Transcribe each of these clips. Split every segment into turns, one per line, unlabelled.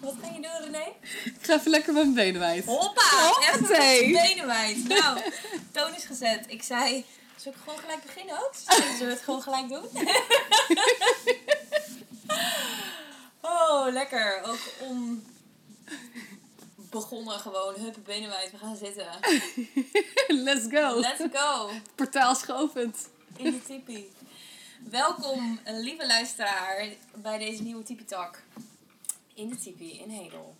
Wat ga je doen, René?
Ik ga even lekker met mijn benen wijd.
Hoppa!
Hoppatee.
met de benen wijd. Nou, toon is gezet. Ik zei, zal ik gewoon gelijk beginnen ook? Zullen we het gewoon gelijk doen? Oh, lekker. Ook om begonnen gewoon. Huppen, benen wijd. We gaan zitten.
Let's go.
Let's go.
Portaal is geopend.
In de tipi. Welkom, lieve luisteraar, bij deze nieuwe Tipi Talk. In de tipi, in Hedel.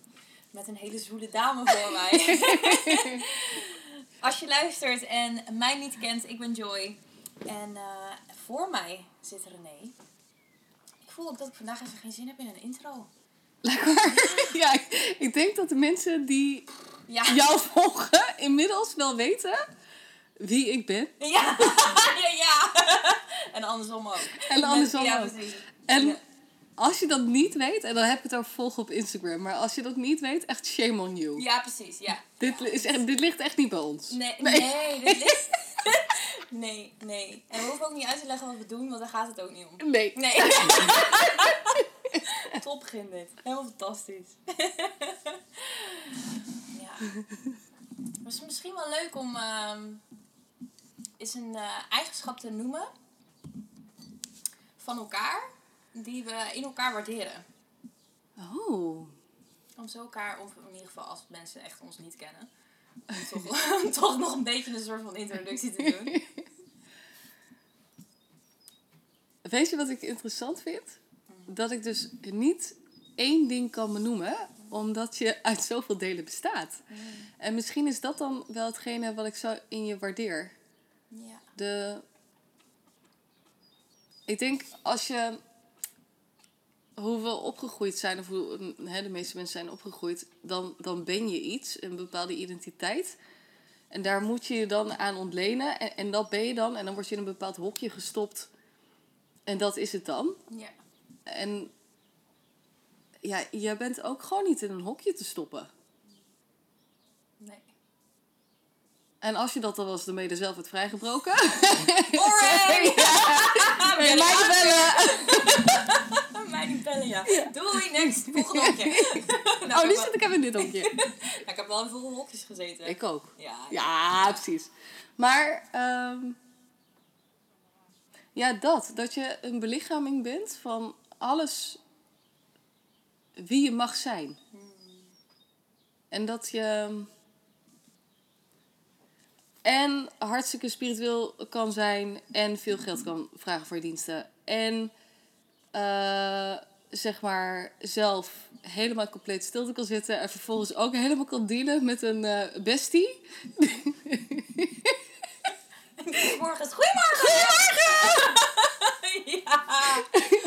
Met een hele zwoele dame voor mij. Als je luistert en mij niet kent, ik ben Joy. En eh, voor mij zit René. Ik voel ook dat ik vandaag even geen zin heb in een intro.
Lekker. Ja, ik- denk dat de mensen die
Ja.
jou volgen inmiddels wel weten wie ik ben.
Ja. ja, ja. En andersom ook.
En andersom
ja,
ook.
precies.
En. Als je dat niet weet, en dan heb ik het over volgen op Instagram, maar als je dat niet weet, echt shame on you.
Ja, precies. Ja.
Dit, is echt, dit ligt echt niet bij ons.
Nee,
Nee.
nee, dit ligt- nee, nee. En we hoeven ook niet uit te leggen wat we doen, want daar gaat het ook niet om.
Nee.
Nee. Top begin dit. Helemaal fantastisch. ja. Het is misschien wel leuk om ehm eens een eh, eigenschap te noemen van elkaar die we in elkaar waarderen.
Oh.
Om zo elkaar, of in ieder geval als mensen echt ons niet kennen, om toch, om toch nog een beetje een soort van introductie te doen.
Weet je wat ik interessant vind? Dat ik dus niet één ding kan benoemen, omdat je uit zoveel delen bestaat. En misschien is dat dan wel hetgene wat ik zo in je waardeer.
Ja.
De... Ik denk als je. Hoe we opgegroeid zijn, of hoe hè, de meeste mensen zijn opgegroeid, dan, dan ben je iets, een bepaalde identiteit. En daar moet je je dan aan ontlenen. En, en dat ben je dan. En dan word je in een bepaald hokje gestopt. En dat is het dan.
Ja.
En ja, jij bent ook gewoon niet in een hokje te stoppen.
Nee.
En als je dat dan was, dan ben je er zelf uit vrijgebroken.
Alright!
Bellen!
Mij niet bellen, ja. Doei, next. Volgende hokje. nou,
Oh,
ik
nu
heb
zit ik even in dit hokje.
nou, ik heb wel in veel hokjes gezeten.
Ik ook.
Ja.
Ja, precies. Maar, ehm, ja, dat. Dat je een belichaming bent van alles wie je mag zijn. En dat je. En hartstikke spiritueel kan zijn. En veel geld kan vragen voor je diensten. En eh, zeg maar zelf helemaal compleet stil kan zitten. En vervolgens ook helemaal kan dealen met een eh, bestie.
Morgen is Goedemorgen! ja.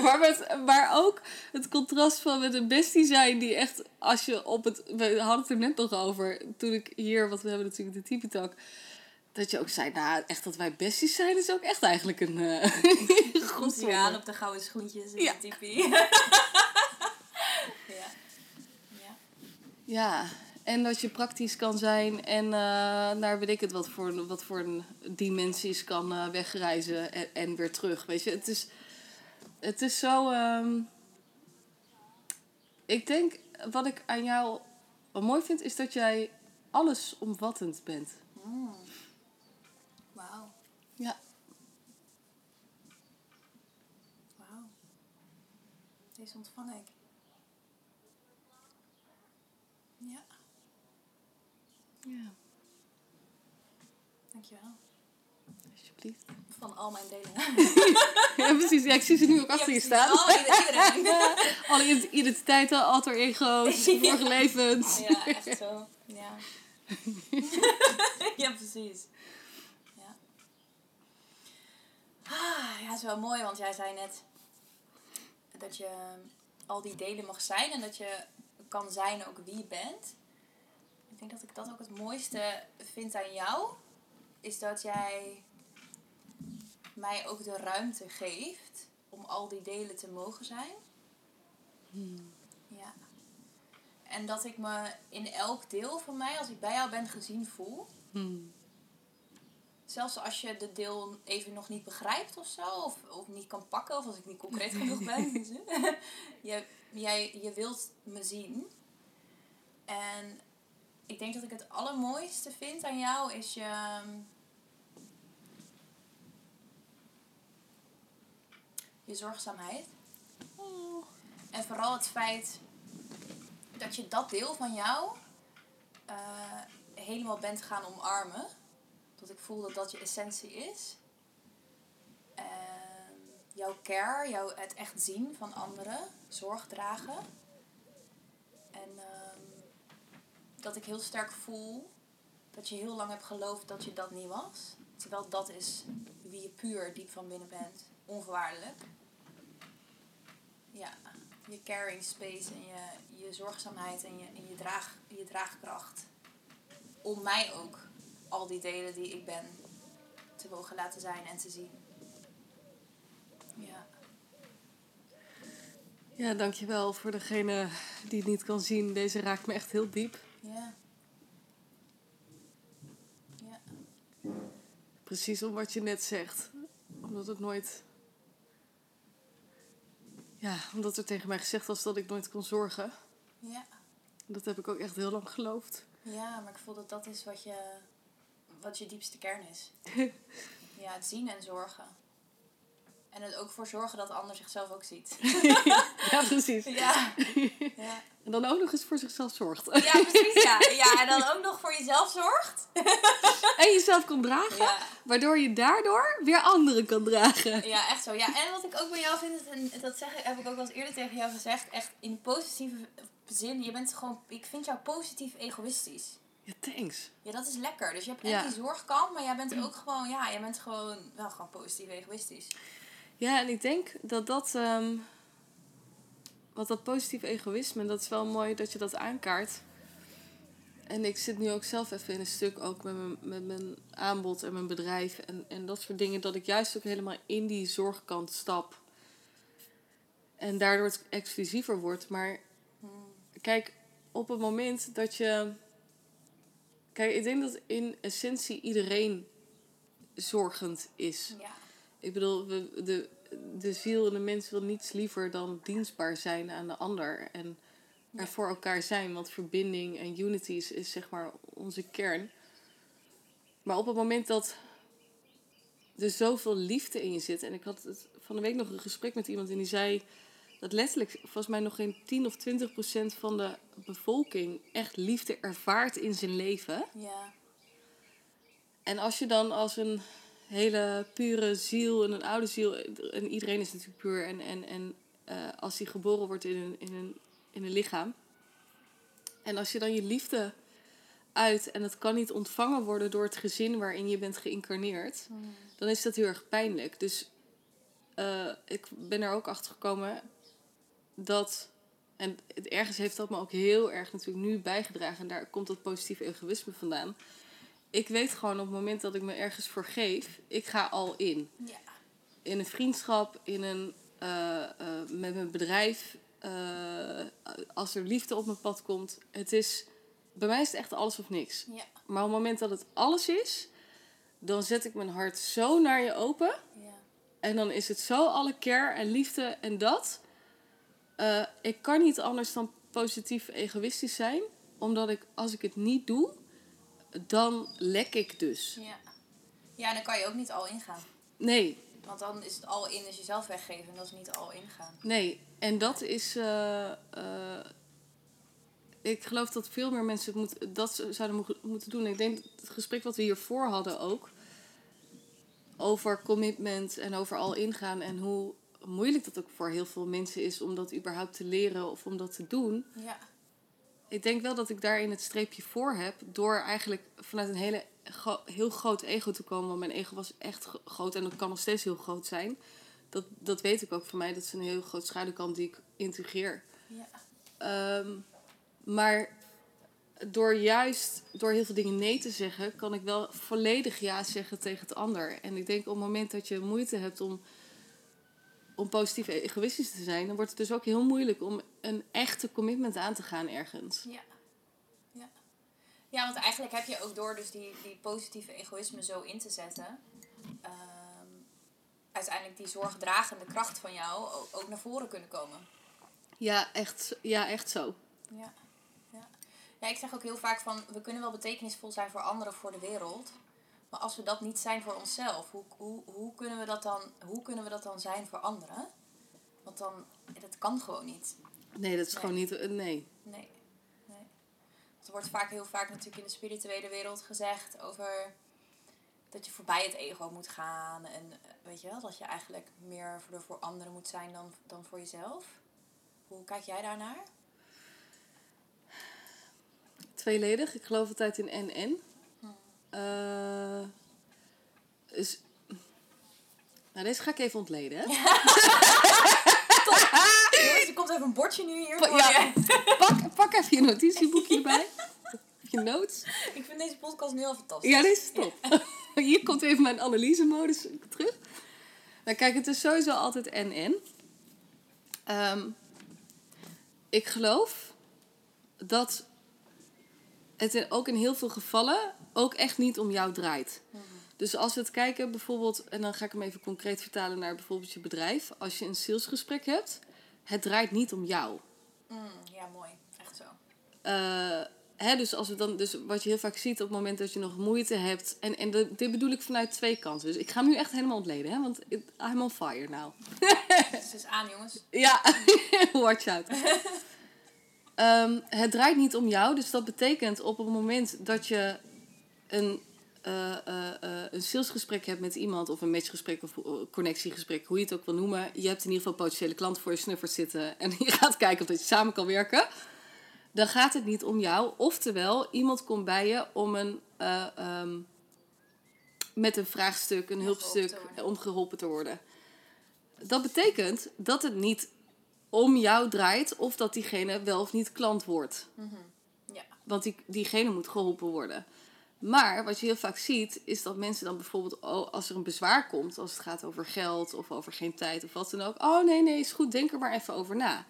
maar, met, maar ook het contrast van met een bestie zijn die echt, als je op het, we hadden het er net nog over, toen ik hier, want we hebben natuurlijk de Tipi Talk, dat je ook zei, nou echt dat wij besties zijn is ook echt eigenlijk een uh,
Komt hij aan op de gouden schoentjes in
Ja.
de tipi. ja. Ja.
Ja, en dat je praktisch kan zijn en eh, naar weet ik het wat voor, wat voor een dimensies kan eh, wegreizen en, en weer terug. Weet je, het is, het is zo. ehm, ik denk wat ik aan jou mooi vind, is dat jij allesomvattend bent.
Mm. Wauw.
Ja.
Wauw. Deze ontvang ik. Ja,
ja.
dankjewel.
Alsjeblieft.
Van al mijn delen.
Ja, precies. Ja, ik zie ze nu ook achter je
precies.
staan.
Oh, iedereen.
Alle ident- identiteiten, alter ego's,
Ja.
vorige levens.
Ja, echt zo. Ja. ja, precies. Ja. Ah, ja, het is wel mooi, want jij zei net dat je al die delen mag zijn en dat je kan zijn ook wie je bent. Ik denk dat ik dat ook het mooiste vind aan jou, is dat jij mij ook de ruimte geeft om al die delen te mogen zijn. Ja. En dat ik me in elk deel van mij, als ik bij jou ben, gezien voel.
Hmm.
Zelfs als je de deel even nog niet begrijpt of zo, of, of niet kan pakken, of als ik niet concreet genoeg ben. je, jij, je wilt me zien. En ik denk dat ik het allermooiste vind aan jou is je. ehm, Je zorgzaamheid. En vooral het feit dat je dat deel van jou eh, helemaal bent gaan omarmen. Dat ik voel dat dat je essentie is. En jouw care, jouw, het echt zien van anderen, zorg dragen. En ehm, dat ik heel sterk voel dat je heel lang hebt geloofd dat je dat niet was. Terwijl dat is wie je puur diep van binnen bent. Onvoorwaardelijk. Ja, je caring space en je, je zorgzaamheid en je, en je, draag, je draagkracht. Om mij ook al die delen die ik ben te mogen laten zijn en te zien. Ja.
Ja, dankjewel voor degene die het niet kan zien. Deze raakt me echt heel diep.
Ja. Ja.
Precies om wat je net zegt. Omdat het nooit. Ja, omdat er tegen mij gezegd was dat ik nooit kon zorgen.
Ja.
Dat heb ik ook echt heel lang geloofd.
Ja, maar ik voel dat dat is wat je, wat je diepste kern is. ja, het zien en zorgen. En het ook voor zorgen dat de ander zichzelf ook ziet.
ja, precies.
ja. ja.
En dan ook nog eens voor zichzelf zorgt.
Ja, precies. Ja. ja, en dan ook nog voor jezelf zorgt.
En jezelf kan dragen.
Ja.
Waardoor je daardoor weer anderen kan dragen.
Ja, echt zo. Ja, en wat ik ook bij jou vind, en dat zeg heb ik ook wel eens eerder tegen jou gezegd, echt in positieve zin, je bent gewoon, ik vind jou positief egoïstisch.
Ja, thanks.
Ja, dat is lekker. Dus je hebt echt die zorgkant, maar jij bent ook gewoon, ja, jij bent gewoon wel gewoon positief egoïstisch.
Ja, en ik denk dat dat... ehm wat dat positief egoïsme, dat is wel mooi dat je dat aankaart. En ik zit nu ook zelf even in een stuk ook met mijn, met mijn aanbod en mijn bedrijf. En, en dat soort dingen. Dat ik juist ook helemaal in die zorgkant stap. En daardoor het exclusiever wordt. Maar kijk, op het moment dat je... Kijk, ik denk dat in essentie iedereen zorgend is.
Ja.
Ik bedoel, we, de, de ziel en de mens wil niets liever dan dienstbaar zijn aan de ander. En er voor elkaar zijn. Want verbinding en unity is, is zeg maar onze kern. Maar op het moment dat er zoveel liefde in je zit. En ik had het van de week nog een gesprek met iemand en die zei dat letterlijk volgens mij nog geen 10 of 20 procent van de bevolking echt liefde ervaart in zijn leven.
Ja.
En als je dan als een hele pure ziel en een oude ziel, en iedereen is natuurlijk puur, en, en, en eh, als die geboren wordt in een, in, een, in een lichaam. En als je dan je liefde uit en het kan niet ontvangen worden door het gezin waarin je bent geïncarneerd, dan is dat heel erg pijnlijk. Dus eh, ik ben er ook achter gekomen dat. En het ergens heeft dat me ook heel erg natuurlijk nu bijgedragen. En daar komt dat positieve egoïsme vandaan. Ik weet gewoon op het moment dat ik me ergens voor geef, ik ga al in.
Ja.
In een vriendschap, in een, eh, eh, met mijn bedrijf. eh, als er liefde op mijn pad komt. Het is, bij mij is het echt alles of niks.
Ja.
Maar op het moment dat het alles is, dan zet ik mijn hart zo naar je open.
Ja.
En dan is het zo alle care en liefde en dat. Eh, ik kan niet anders dan positief egoïstisch zijn. Omdat ik, als ik het niet doe, dan lek ik dus.
Ja. Ja, en dan kan je ook niet al ingaan.
Nee,
Want dan is het al in is jezelf weggeven en dat is niet al ingaan.
nee. En dat is... eh, eh, ik geloof dat veel meer mensen het moet, dat zouden mo- moeten doen. Ik denk het gesprek wat we hiervoor hadden ook... over commitment en over al ingaan... en hoe moeilijk dat ook voor heel veel mensen is... om dat überhaupt te leren of om dat te doen...
Ja.
Ik denk wel dat ik daarin het streepje voor heb. Door eigenlijk vanuit een hele, heel groot ego te komen. Want mijn ego was echt gro- groot en dat kan nog steeds heel groot zijn. Dat, dat weet ik ook van mij. Dat is een heel groot schaduwkant die ik integreer.
Ja.
Ehm, maar door juist door heel veel dingen nee te zeggen, kan ik wel volledig ja zeggen tegen het ander. En ik denk op het moment dat je moeite hebt om, om positief egoïstisch te zijn, dan wordt het dus ook heel moeilijk om een echte commitment aan te gaan ergens.
Ja. Ja. Ja, want eigenlijk heb je ook door dus die, die positieve egoïsme zo in te zetten... ehm, uiteindelijk die zorgdragende kracht van jou ook, ook naar voren kunnen komen.
Ja, echt, ja, echt zo.
Ja. Ja. Ja, ik zeg ook heel vaak van, we kunnen wel betekenisvol zijn voor anderen, voor de wereld. Maar als we dat niet zijn voor onszelf, hoe, hoe, hoe, kunnen, we dat dan, hoe kunnen we dat dan zijn voor anderen? Want dan, dat kan gewoon niet.
Nee, dat is
Nee.
gewoon niet... eh, Nee.
Nee. nee. Er wordt vaak heel vaak natuurlijk in de spirituele wereld gezegd over dat je voorbij het ego moet gaan. En eh, weet je wel, dat je eigenlijk meer voor, voor anderen moet zijn dan, dan voor jezelf. Hoe kijk jij daarnaar?
Tweeledig. Ik geloof altijd in en-en. Eh, dus... Nou, deze ga ik even ontleden, hè?
Jongens, er komt even een bordje nu hier
Pa-
voor
ja.
je.
Pak, pak even je notitieboekje erbij. Je notes.
Ik vind deze podcast nu al fantastisch.
Ja, dit is top. Hier komt even mijn analyse-modus terug. Nou, kijk, het is sowieso altijd en-en. Ehm, ik geloof dat het ook in heel veel gevallen ook echt niet om jou draait. Dus als we het kijken bijvoorbeeld, en dan ga ik hem even concreet vertalen naar bijvoorbeeld je bedrijf. Als je een salesgesprek hebt, het draait niet om jou.
Mm, ja, mooi. Echt zo.
Eh, hè, dus, als we dan, dus wat je heel vaak ziet op het moment dat je nog moeite hebt. En, en de- dit bedoel ik vanuit twee kanten. Dus ik ga hem nu echt helemaal ontleden, hè, want it- I'm on fire now.
Dus het is aan, jongens.
Ja, watch out. Ehm, het draait niet om jou, dus dat betekent op het moment dat je een, eh, eh, eh, een salesgesprek hebt met iemand, of een matchgesprek of connectiegesprek, hoe je het ook wil noemen. Je hebt in ieder geval potentiële klanten voor je snuffers zitten en je gaat kijken of dat je samen kan werken. Dan gaat het niet om jou. Oftewel, iemand komt bij je om een, eh, ehm, met een vraagstuk, een
Om
hulpstuk, om geholpen te worden. Dat betekent dat het niet om jou draait of dat diegene wel of niet klant wordt.
Ja.
Want die, diegene moet geholpen worden. Maar wat je heel vaak ziet, is dat mensen dan bijvoorbeeld, oh, als er een bezwaar komt, als het gaat over geld of over geen tijd of wat dan ook. Oh nee, nee, is goed, denk er maar even over na.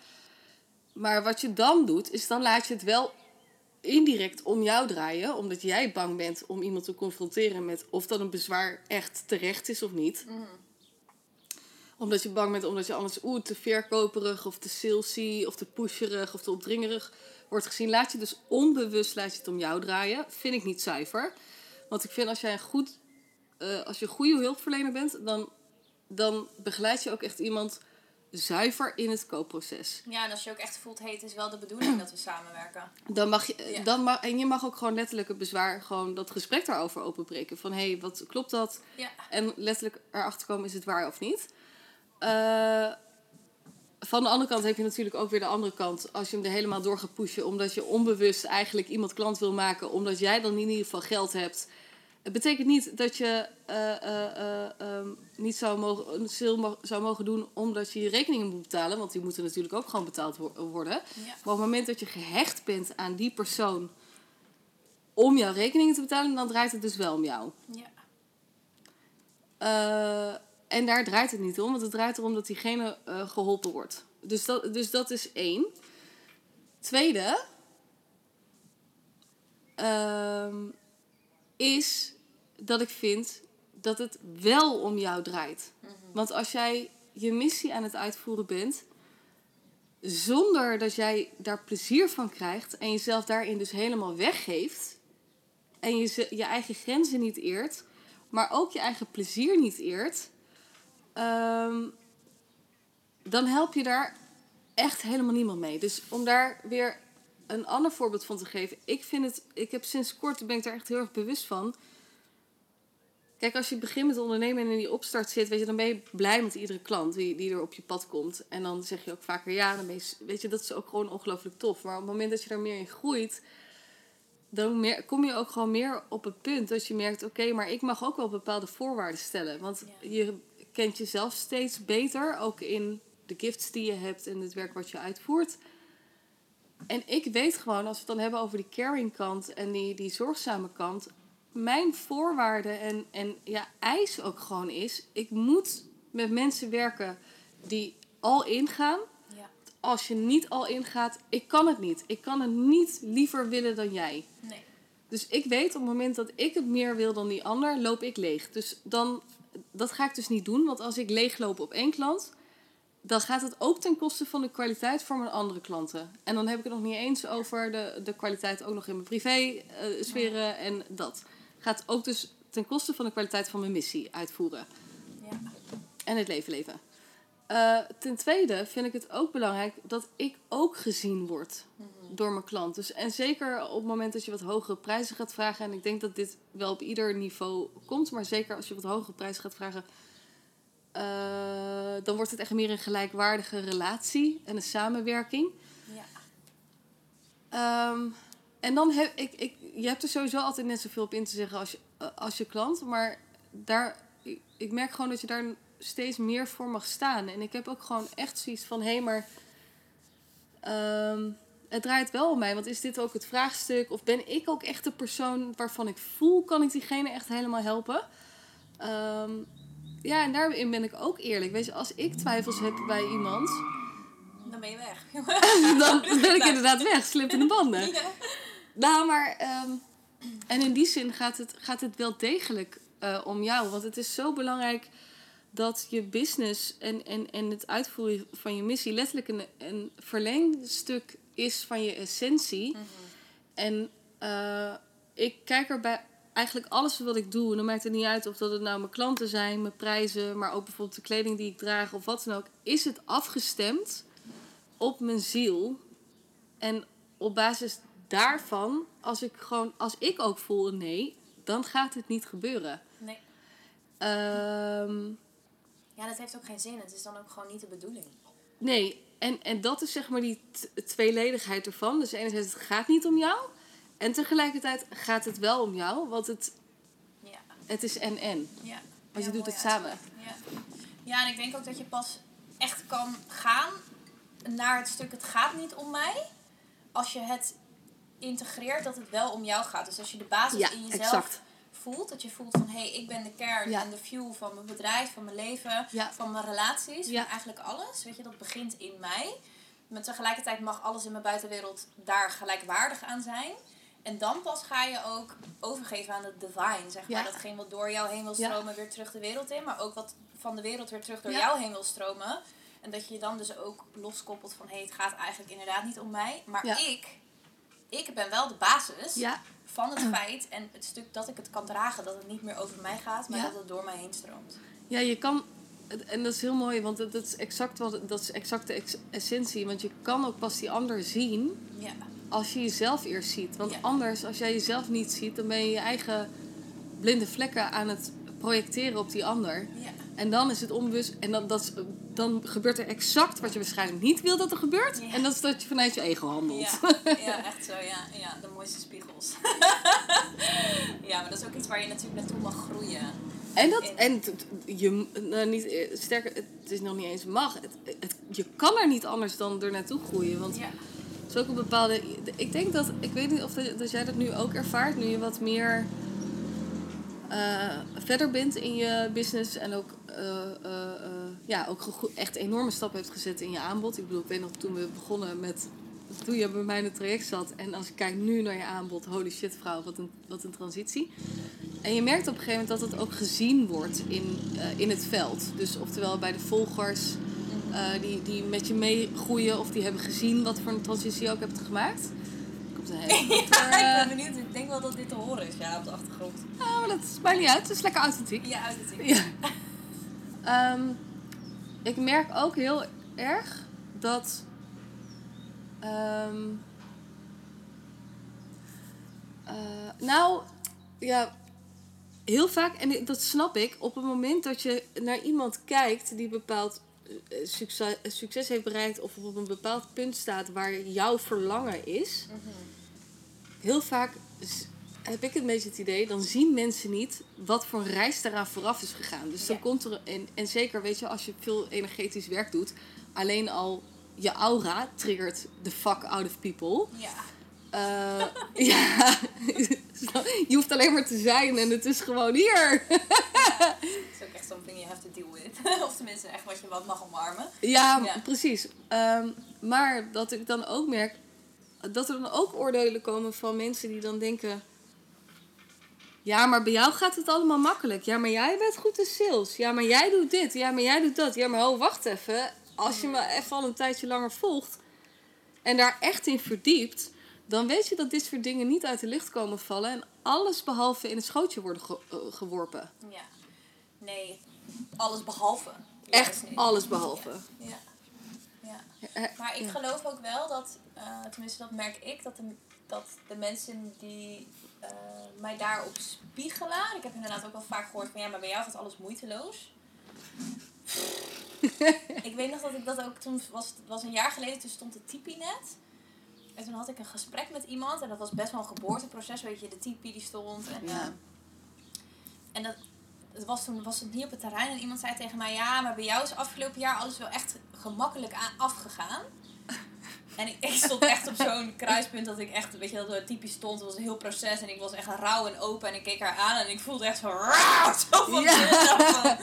Maar wat je dan doet, is dan laat je het wel indirect om jou draaien, omdat jij bang bent om iemand te confronteren met of dat een bezwaar echt terecht is of niet. Omdat je bang bent, omdat je anders oeh, te verkoperig of te salesy of te pusherig of te opdringerig wordt gezien. Laat je dus onbewust laat je het om jou draaien. Vind ik niet zuiver. Want ik vind als jij een goed, eh, als je een goede hulpverlener bent, dan, dan begeleid je ook echt iemand zuiver in het koopproces.
Ja, en als je ook echt voelt, hey, het is wel de bedoeling dat we samenwerken.
Dan mag je,
Ja.
dan mag, en je mag ook gewoon letterlijk het bezwaar, gewoon dat gesprek daarover openbreken. Van hé, hey, wat klopt dat?
Ja.
En letterlijk erachter komen, is het waar of niet? Eh, van de andere kant heb je natuurlijk ook weer de andere kant. Als je hem er helemaal door gaat pushen, omdat je onbewust eigenlijk iemand klant wil maken, omdat jij dan in ieder geval geld hebt. Het betekent niet dat je eh, eh, eh, ehm, niet zou mogen, zou mogen doen omdat je je rekeningen moet betalen. Want die moeten natuurlijk ook gewoon betaald wo- worden.
Ja.
Maar op het moment dat je gehecht bent aan die persoon om jouw rekeningen te betalen, dan draait het dus wel om jou.
Ja.
En daar draait het niet om, want het draait erom dat diegene eh, geholpen wordt. Dus dat, dus dat is één. Tweede ehm, is dat ik vind dat het wel om jou draait. Want als jij je missie aan het uitvoeren bent, zonder dat jij daar plezier van krijgt en jezelf daarin dus helemaal weggeeft en je je eigen grenzen niet eert, maar ook je eigen plezier niet eert, ehm, dan help je daar echt helemaal niemand mee. Dus om daar weer een ander voorbeeld van te geven. Ik vind het, ik heb sinds kort ben ik daar echt heel erg bewust van. Kijk, als je begint met ondernemen en in die opstart zit, weet je, dan ben je blij met iedere klant die, die er op je pad komt. En dan zeg je ook vaker ja, dan ben je, weet je, dat is ook gewoon ongelooflijk tof. Maar op het moment dat je daar meer in groeit, dan meer, kom je ook gewoon meer op het punt dat je merkt, oké, maar ik mag ook wel bepaalde voorwaarden stellen. Want
Ja.
je kent jezelf steeds beter, ook in de gifts die je hebt en het werk wat je uitvoert. En ik weet gewoon, als we het dan hebben over die caring kant en die, die zorgzame kant, mijn voorwaarde en, en ja, eis ook gewoon is, ik moet met mensen werken die al ingaan.
Ja.
Als je niet al ingaat, ik kan het niet. Ik kan het niet liever willen dan jij.
Nee.
Dus ik weet op het moment dat ik het meer wil dan die ander, loop ik leeg. Dus dan, dat ga ik dus niet doen. Want als ik leeg loop op één klant, dan gaat het ook ten koste van de kwaliteit voor mijn andere klanten. En dan heb ik het nog niet eens over de, de kwaliteit ook nog in mijn privé eh, sferen en dat. Gaat ook dus ten koste van de kwaliteit van mijn missie uitvoeren.
Ja.
En het leven leven. Eh, ten tweede vind ik het ook belangrijk dat ik ook gezien word door mijn klant. Dus, en zeker op het moment dat je wat hogere prijzen gaat vragen. En ik denk dat dit wel op ieder niveau komt. Maar zeker als je wat hogere prijzen gaat vragen. eh, dan wordt het echt meer een gelijkwaardige relatie en een samenwerking.
Ja.
Ehm, en dan heb ik, ik, je hebt er sowieso altijd net zoveel op in te zeggen als je, als je klant. Maar daar, ik, ik merk gewoon dat je daar steeds meer voor mag staan. En ik heb ook gewoon echt zoiets van: hé, hey, maar ehm, het draait wel om mij. Want is dit ook het vraagstuk? Of ben ik ook echt de persoon waarvan ik voel, kan ik diegene echt helemaal helpen? Ehm, ja, en daarin ben ik ook eerlijk. Weet je, als ik twijfels heb bij iemand,
Dan ben je weg.
dan ben ik inderdaad weg, slippende banden.
Ja.
Nou, maar. ehm, en in die zin gaat het, gaat het wel degelijk eh, om jou. Want het is zo belangrijk dat je business en, en, en het uitvoeren van je missie letterlijk een, een verlengstuk is van je essentie.
Mhm.
En eh, ik kijk er bij eigenlijk alles wat ik doe. En dan maakt het niet uit of dat het nou mijn klanten zijn, mijn prijzen, maar ook bijvoorbeeld de kleding die ik draag of wat dan ook. Is het afgestemd op mijn ziel? En op basis daarvan, als ik gewoon, als ik ook voel nee, dan gaat het niet gebeuren.
Nee.
Ehm,
Ja, dat heeft ook geen zin. Het is dan ook gewoon niet de bedoeling.
nee, en, en dat is zeg maar die tweeledigheid ervan. Dus enerzijds, het gaat niet om jou. En tegelijkertijd gaat het wel om jou, want het,
Ja.
het is en-en.
Ja.
Want je doet het samen.
Ja. ja, en ik denk ook dat je pas echt kan gaan naar het stuk het gaat niet om mij. Als je het integreert dat het wel om jou gaat. Dus als je de basis
Ja,
in jezelf
exact.
Voelt. Dat je voelt van hé, hey, ik ben de kern
Ja.
en de fuel van mijn bedrijf, van mijn leven,
Ja.
van mijn relaties.
Ja.
Van eigenlijk alles. Weet je, dat begint in mij. Maar tegelijkertijd mag alles in mijn buitenwereld daar gelijkwaardig aan zijn. En dan pas ga je ook overgeven aan het divine, zeg maar. Datgene wat door jou heen wil stromen, weer terug de wereld in. Maar ook wat van de wereld weer terug door jou heen wil stromen. En dat je je dan dus ook loskoppelt van... hé, hey, het gaat eigenlijk inderdaad niet om mij. Maar
Ja.
ik, ik ben wel de basis
Ja,
van het feit... en het stuk dat ik het kan dragen... dat het niet meer over mij gaat, maar
Ja.
dat het door mij heen stroomt.
ja, je kan. En dat is heel mooi, want dat is exact, wat, dat is exact de essentie. Want je kan ook pas die ander zien
Ja,
als je jezelf eerst ziet. Want
Ja.
anders, als jij jezelf niet ziet, dan ben je je eigen blinde vlekken aan het projecteren op die ander.
ja,
En dan is het onbewust. En dan, dat, is- dan gebeurt er exact wat je waarschijnlijk niet wil dat er gebeurt.
Ja.
En dat is dat je vanuit je ego handelt.
ja, ja, echt zo. Ja, ja, de mooiste spiegels. ja, maar dat is ook iets waar je natuurlijk naartoe mag groeien.
En dat,
In-
en je, nou, niet, eh, sterker, het is nog niet eens mag. Het, het, je kan er niet anders dan er naartoe groeien. Want
Ja,
het is ook een bepaalde. Ik denk dat, ik weet niet of dat, dat jij dat nu ook ervaart, nu je wat meer verder bent in je business en ook, eh, eh, eh, ja, ook echt enorme stappen hebt gezet in je aanbod. Ik bedoel, ik weet nog toen we begonnen met. Toen je bij mij in het traject zat en als ik kijk nu naar je aanbod, holy shit vrouw, wat een, wat een transitie. En je merkt op een gegeven moment dat het ook gezien wordt in, eh, in het veld. Dus oftewel bij de volgers eh, die, die met je meegroeien of die hebben gezien wat voor een transitie je ook hebt gemaakt. Komt een hele
ik ben benieuwd. Ik denk wel dat dit te horen is, ja, op de achtergrond.
oh, maar dat maakt niet uit. Het is lekker authentiek.
Ja, het
Ja. Ehm, ik merk ook heel erg dat. ehm, eh, nou, ja, heel vaak, en dat snap ik, op het moment dat je naar iemand kijkt die bepaald succes, succes heeft bereikt of op een bepaald punt staat waar jouw verlangen is, heel vaak heb ik een beetje het idee, dan zien mensen niet wat voor reis daaraan vooraf is gegaan. Dus dan
Ja.
komt er, en, en zeker weet je, als je veel energetisch werk doet, alleen al je aura triggert the fuck out of people.
Ja,
Eh, ja, je hoeft alleen maar te zijn en het is gewoon hier.
dat is ook echt something you have to deal with. of tenminste echt wat je wat mag omarmen.
Ja,
Ja.
precies. Ehm, maar dat ik dan ook merk dat er dan ook oordelen komen van mensen die dan denken. Ja, maar bij jou gaat het allemaal makkelijk. Ja, maar jij bent goed in sales. Ja, maar jij doet dit. Ja, maar jij doet dat. Ja, maar oh, wacht even. als je me even al een tijdje langer volgt en daar echt in verdiept, dan weet je dat dit soort dingen niet uit de lucht komen vallen en alles behalve in het schootje worden ge- eh, geworpen.
Ja. Nee, alles behalve.
Echt alles behalve.
Ja. ja.
Eh,
Maar ik geloof ook wel dat, eh, tenminste dat merk ik, dat de, dat de mensen die eh, mij daarop spiegelen. Ik heb inderdaad ook wel vaak gehoord van ja, maar bij jou gaat alles moeiteloos. ik weet nog dat ik dat ook toen was, het was een jaar geleden, toen stond de Tipi net. En toen had ik een gesprek met iemand en dat was best wel een geboorteproces, weet je, de Tipi die stond. En,
Ja.
en dat, het was toen was het niet op het terrein en iemand zei tegen mij, ja, maar bij jou is afgelopen jaar alles wel echt gemakkelijk aan, afgegaan. En ik, ik stond echt op zo'n kruispunt dat ik echt, weet je, dat typisch stond. Het was een heel proces en ik was echt rauw en open en ik keek haar aan en ik voelde echt zo, "Rauw", zo van,
Ja.
van,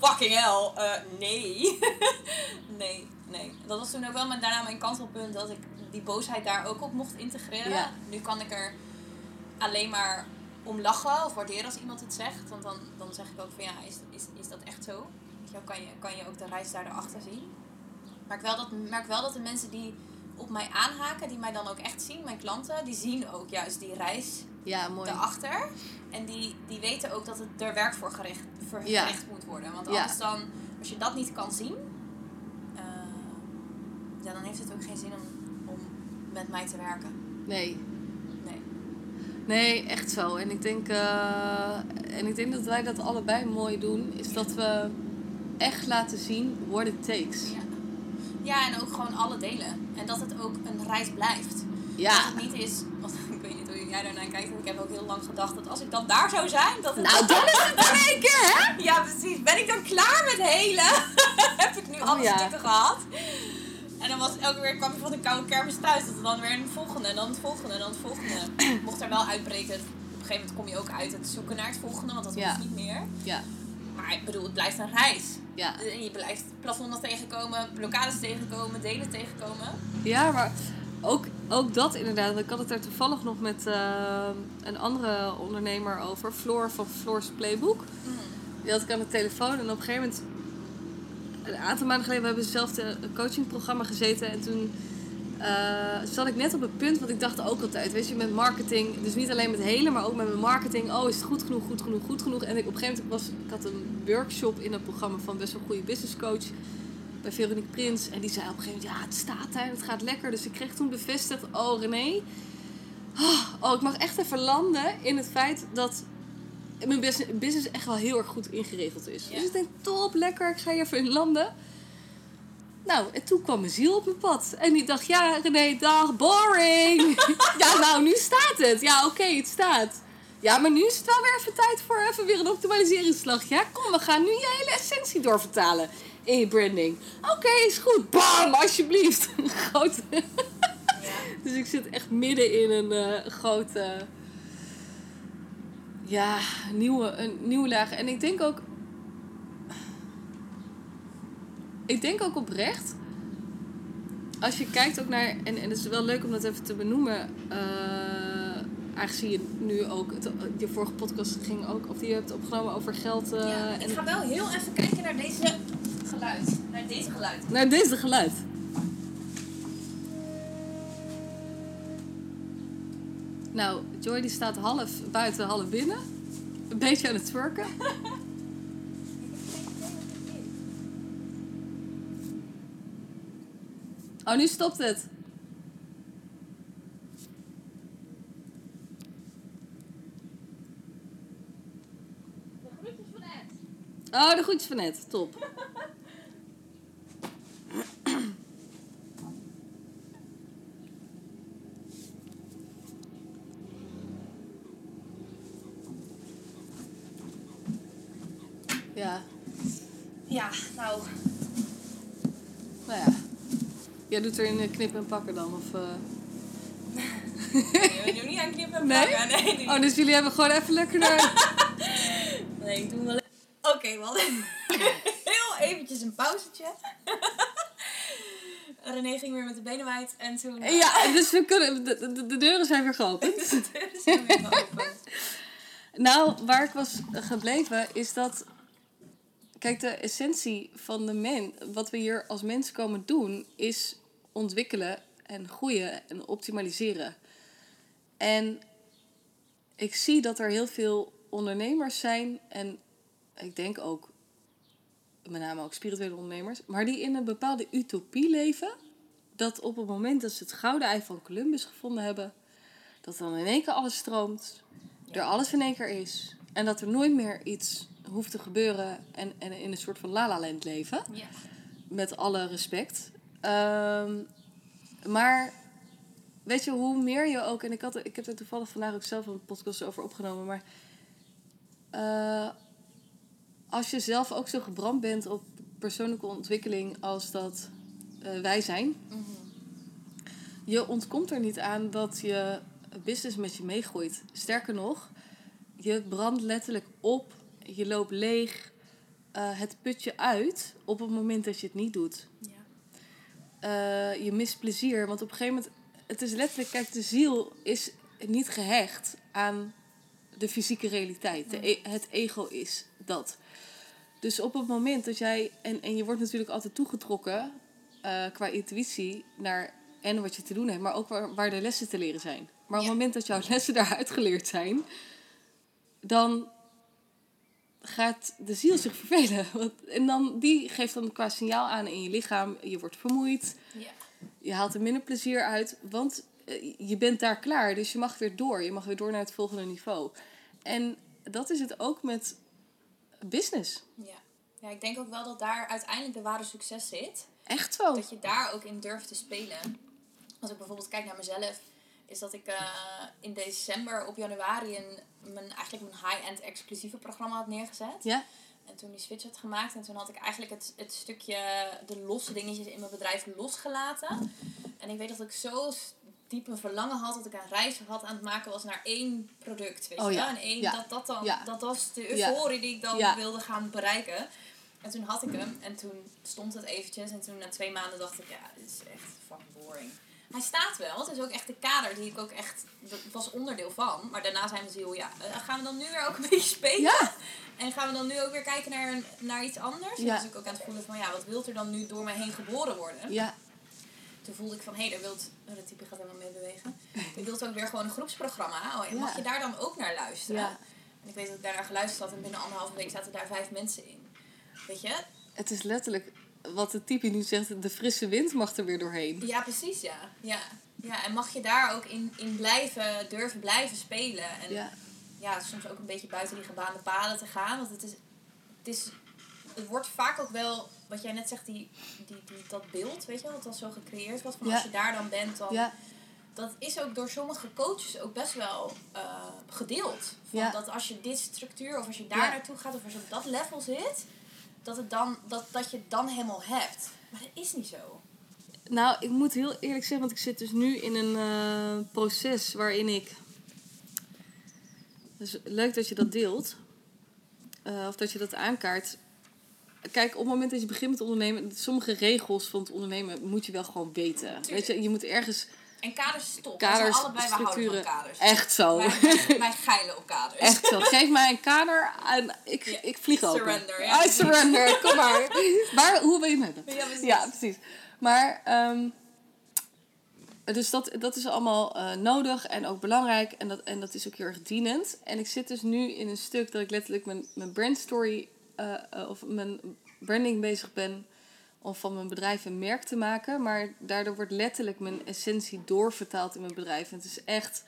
fucking hell, eh, nee. nee, nee. Dat was toen ook wel mijn, daarna mijn kantelpunt dat ik die boosheid daar ook op mocht integreren.
Ja.
Nu kan ik er alleen maar om lachen of waarderen als iemand het zegt. Want dan, dan zeg ik ook van ja, is, is, is dat echt zo? Weet je wel, kan, je, kan je ook de reis daar erachter zien? Maar ik wel dat, merk wel dat de mensen die op mij aanhaken, die mij dan ook echt zien, mijn klanten, die zien ook juist die reis
Ja, mooi.
daarachter. En die, die weten ook dat het er werk voor gericht, voor
Ja.
gericht moet worden. Want
Ja.
anders dan, als je dat niet kan zien, eh, ja, dan heeft het ook geen zin om, om met mij te werken.
Nee.
Nee.
Nee, echt zo. En ik denk, eh, en ik denk dat wij dat allebei mooi doen, is dat we echt laten zien what it takes.
Ja. Ja, en ook gewoon alle delen. En dat het ook een reis blijft. Dat het niet is, want ik weet niet hoe jij daarnaar kijkt, want ik heb ook heel lang gedacht dat als ik dan daar zou zijn, dat het
Nou, dan is het keer, hè?
Ja, precies. Ben ik dan klaar met helen? Heb ik nu alle
Oh, ja.
stukken gehad? En dan was elke keer kwam je van een koude kermis thuis. Dat dan weer een volgende en dan het volgende en dan het volgende. Mocht er wel uitbreken. Op een gegeven moment kom je ook uit het zoeken naar het volgende, want dat
Ja.
hoeft niet meer.
Ja.
Maar ik bedoel, het blijft een reis.
Ja.
En je blijft plafonds tegenkomen, blokkades tegenkomen, delen tegenkomen.
Ja, maar ook, ook dat inderdaad. Ik had het er toevallig nog met eh, een andere ondernemer over. Floor van Floor's Playbook. Die had ik aan de telefoon. En op een gegeven moment... Een aantal maanden geleden hebben we hetzelfde coachingprogramma gezeten. En toen eh, zat ik net op het punt wat ik dacht ook altijd. Weet je, met marketing. Dus niet alleen met helen, maar ook met mijn marketing. Oh, is het goed genoeg, goed genoeg, goed genoeg. En ik, op een gegeven moment was... Ik had een workshop in het programma van best wel een goede business coach bij Veronique Prins. En die zei op een gegeven moment, ja, het staat daar, het gaat lekker. Dus ik kreeg toen bevestigd, oh René, oh, oh, ik mag echt even landen in het feit dat mijn bus- business echt wel heel erg goed ingeregeld is.
Ja.
Dus ik denk, top, lekker, ik ga hier even in landen. Nou, en toen kwam mijn ziel op mijn pad. En die dacht, ja René, dag, boring. ja, nou, nu staat het. Ja, oké, het staat. Ja, maar nu is het wel weer even tijd voor even weer een optimaliseringsslag. Ja, kom, we gaan nu je hele essentie doorvertalen in je branding. Oké, is goed. Bam, alsjeblieft. Grote. dus ik zit echt midden in een eh, grote... Ja, nieuwe, een nieuwe laag. En ik denk ook... Ik denk ook oprecht... Als je kijkt ook naar... En, en het is wel leuk om dat even te benoemen... eh, aangezien je nu ook... Het, je vorige podcast ging ook... Of die je hebt opgenomen over geld... eh,
ja,
en
ik ga wel heel even kijken naar deze geluid. Naar deze geluid.
Naar deze geluid. Nou, Joy die staat half buiten, half binnen. Een beetje aan het twerken. Oh, nu stopt het.
De groetjes van Ed.
Oh, de groetjes van net. Top. Ja,
Ja, nou,
nou ja. Jij doet er in knippen en pakken dan? Of, eh?
nee, we doen niet aan knippen en
Nee?
plakken. Nee, nee.
Oh, dus jullie hebben gewoon even lekker naar...
Nee, ik doe wel... Oké, we hadden heel eventjes een pauzetje. René ging weer met de benen wijd en toen...
Ja, dus we kunnen, de, de, de deuren zijn weer geopend.
de deuren zijn weer geopend.
Nou, waar ik was gebleven is dat kijk, de essentie van de mens, wat we hier als mens komen doen, is ontwikkelen en groeien en optimaliseren. En ik zie dat er heel veel ondernemers zijn en ik denk ook, met name ook spirituele ondernemers, maar die in een bepaalde utopie leven. Dat op het moment dat ze het gouden ei van Columbus gevonden hebben, dat dan in één keer alles stroomt, er alles in één keer is. En dat er nooit meer iets hoeft te gebeuren en, en in een soort van la land leven.
Ja.
Met alle respect. Ehm, maar weet je, hoe meer je ook... En ik, had, ik heb er toevallig vandaag ook zelf een podcast over opgenomen. Maar eh, als je zelf ook zo gebrand bent op persoonlijke ontwikkeling als dat eh, wij zijn...
Mhm.
Je ontkomt er niet aan dat je business met je meegroeit. Sterker nog, je brandt letterlijk op, je loopt leeg, eh, het put je uit op het moment dat je het niet doet.
Ja.
Eh, je mist plezier, want op een gegeven moment, het is letterlijk, kijk, de ziel is niet gehecht aan de fysieke realiteit. De e- het ego is dat. Dus op het moment dat jij, en, en je wordt natuurlijk altijd toegetrokken eh, qua intuïtie naar en wat je te doen hebt, maar ook waar, waar de lessen te leren zijn. Maar op
Ja.
het moment dat jouw lessen daaruit geleerd zijn, dan gaat de ziel zich vervelen. Want, en dan, die geeft dan qua signaal aan in je lichaam, je wordt vermoeid,
Ja.
je haalt er minder plezier uit, want eh, je bent daar klaar. Dus je mag weer door, je mag weer door naar het volgende niveau. En dat is het ook met business.
Ja. ja, ik denk ook wel dat daar uiteindelijk de ware succes zit.
Echt zo.
Dat je daar ook in durft te spelen. Als ik bijvoorbeeld kijk naar mezelf, is dat ik eh, in december op januari een, mijn, eigenlijk mijn high-end exclusieve programma had neergezet.
Ja,
En toen die switch had gemaakt. En toen had ik eigenlijk het, het stukje, de losse dingetjes in mijn bedrijf losgelaten. En ik weet dat ik zo diep een verlangen had dat ik een reis had aan het maken was naar één product. Weet
Oh
je
ja?
En één,
ja,
dat, dat, dan,
ja.
dat was de euforie die ik dan wilde gaan bereiken. En toen had ik hem. En toen stond het eventjes. En toen na twee maanden dacht ik, ja, dit is echt fucking boring. Hij staat wel. Het is ook echt de kader die ik ook echt... Dat was onderdeel van. Maar daarna zijn we ziel, ja, eh, gaan we dan nu weer ook een beetje spelen?
Ja.
En gaan we dan nu ook weer kijken naar, een- naar iets anders?
Ja.
Dus ik ook aan het voelen van, ja, wat wilt er dan nu door mij heen geboren worden?
ja,
Toen voelde ik van, hé, daar wilt... Oh, dat type gaat helemaal mee bewegen. Je wilt ook weer gewoon een groepsprogramma. Oh, Ja. Mag je daar dan ook naar luisteren?
ja.
En ik weet dat ik daarnaar geluisterd had. En binnen anderhalve week zaten daar vijf mensen in. Weet je?
Het is letterlijk wat de type nu zegt, de frisse wind mag er weer doorheen.
Ja, precies, ja. Ja, ja en mag je daar ook in, in blijven, durven blijven spelen. En
Ja,
ja, soms ook een beetje buiten die gebaande paden te gaan. Want het is, het is, het wordt vaak ook wel, wat jij net zegt, die, die, die, dat beeld, weet je wel, wat dan zo gecreëerd wordt. Van
Ja.
als je daar dan bent, dan...
ja,
Dat is ook door sommige coaches ook best wel eh, gedeeld. Van. Dat als je dit structuur, of als je daar naartoe gaat, of als je op dat level zit, dat, het dan, dat, dat je het dan helemaal hebt. Maar dat is niet zo.
Nou, ik moet heel eerlijk zeggen, want ik zit dus nu in een eh, proces waarin ik. Dus leuk dat je dat deelt. Eh, of dat je dat aankaart. Kijk, op het moment dat je begint met ondernemen, sommige regels van het ondernemen moet je wel gewoon weten. Weet je, je moet ergens
En kaders stop.
kaders,
zijn allebei, we houden
structuren.
van kaders.
Echt zo.
Wij, wij geilen op kaders.
Echt zo. Geef mij een kader en ik,
Ja.
ik vlieg open.
Surrender, ja.
I surrender, kom maar. maar hoe wil je hem hebben?
Ja, precies.
Ja, precies. Maar, ehm, dus dat, dat is allemaal eh, nodig en ook belangrijk. En dat, en dat is ook heel erg dienend. En ik zit dus nu in een stuk dat ik letterlijk mijn, mijn brandstory eh, eh, of mijn branding bezig ben om van mijn bedrijf een merk te maken. Maar daardoor wordt letterlijk mijn essentie doorvertaald in mijn bedrijf. En het is echt.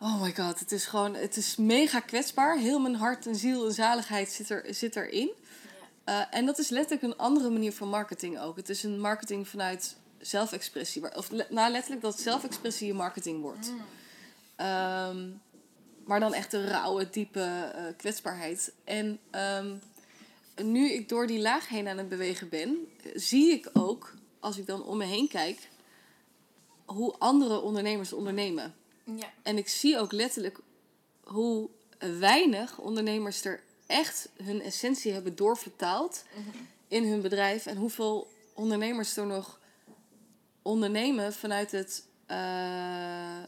Oh my god, het is gewoon, het is mega kwetsbaar. Heel mijn hart en ziel en zaligheid zit, er, zit erin. Uh, en dat is letterlijk een andere manier van marketing ook. Het is een marketing vanuit zelfexpressie. Of le- nou, letterlijk dat zelfexpressie je marketing wordt.
Mm.
Ehm, maar dan echt een rauwe, diepe eh, kwetsbaarheid. En ehm, nu ik door die laag heen aan het bewegen ben, zie ik ook, als ik dan om me heen kijk, hoe andere ondernemers ondernemen.
Ja.
En ik zie ook letterlijk hoe weinig ondernemers er echt hun essentie hebben doorvertaald
Mhm.
in hun bedrijf. En hoeveel ondernemers er nog ondernemen vanuit het eh,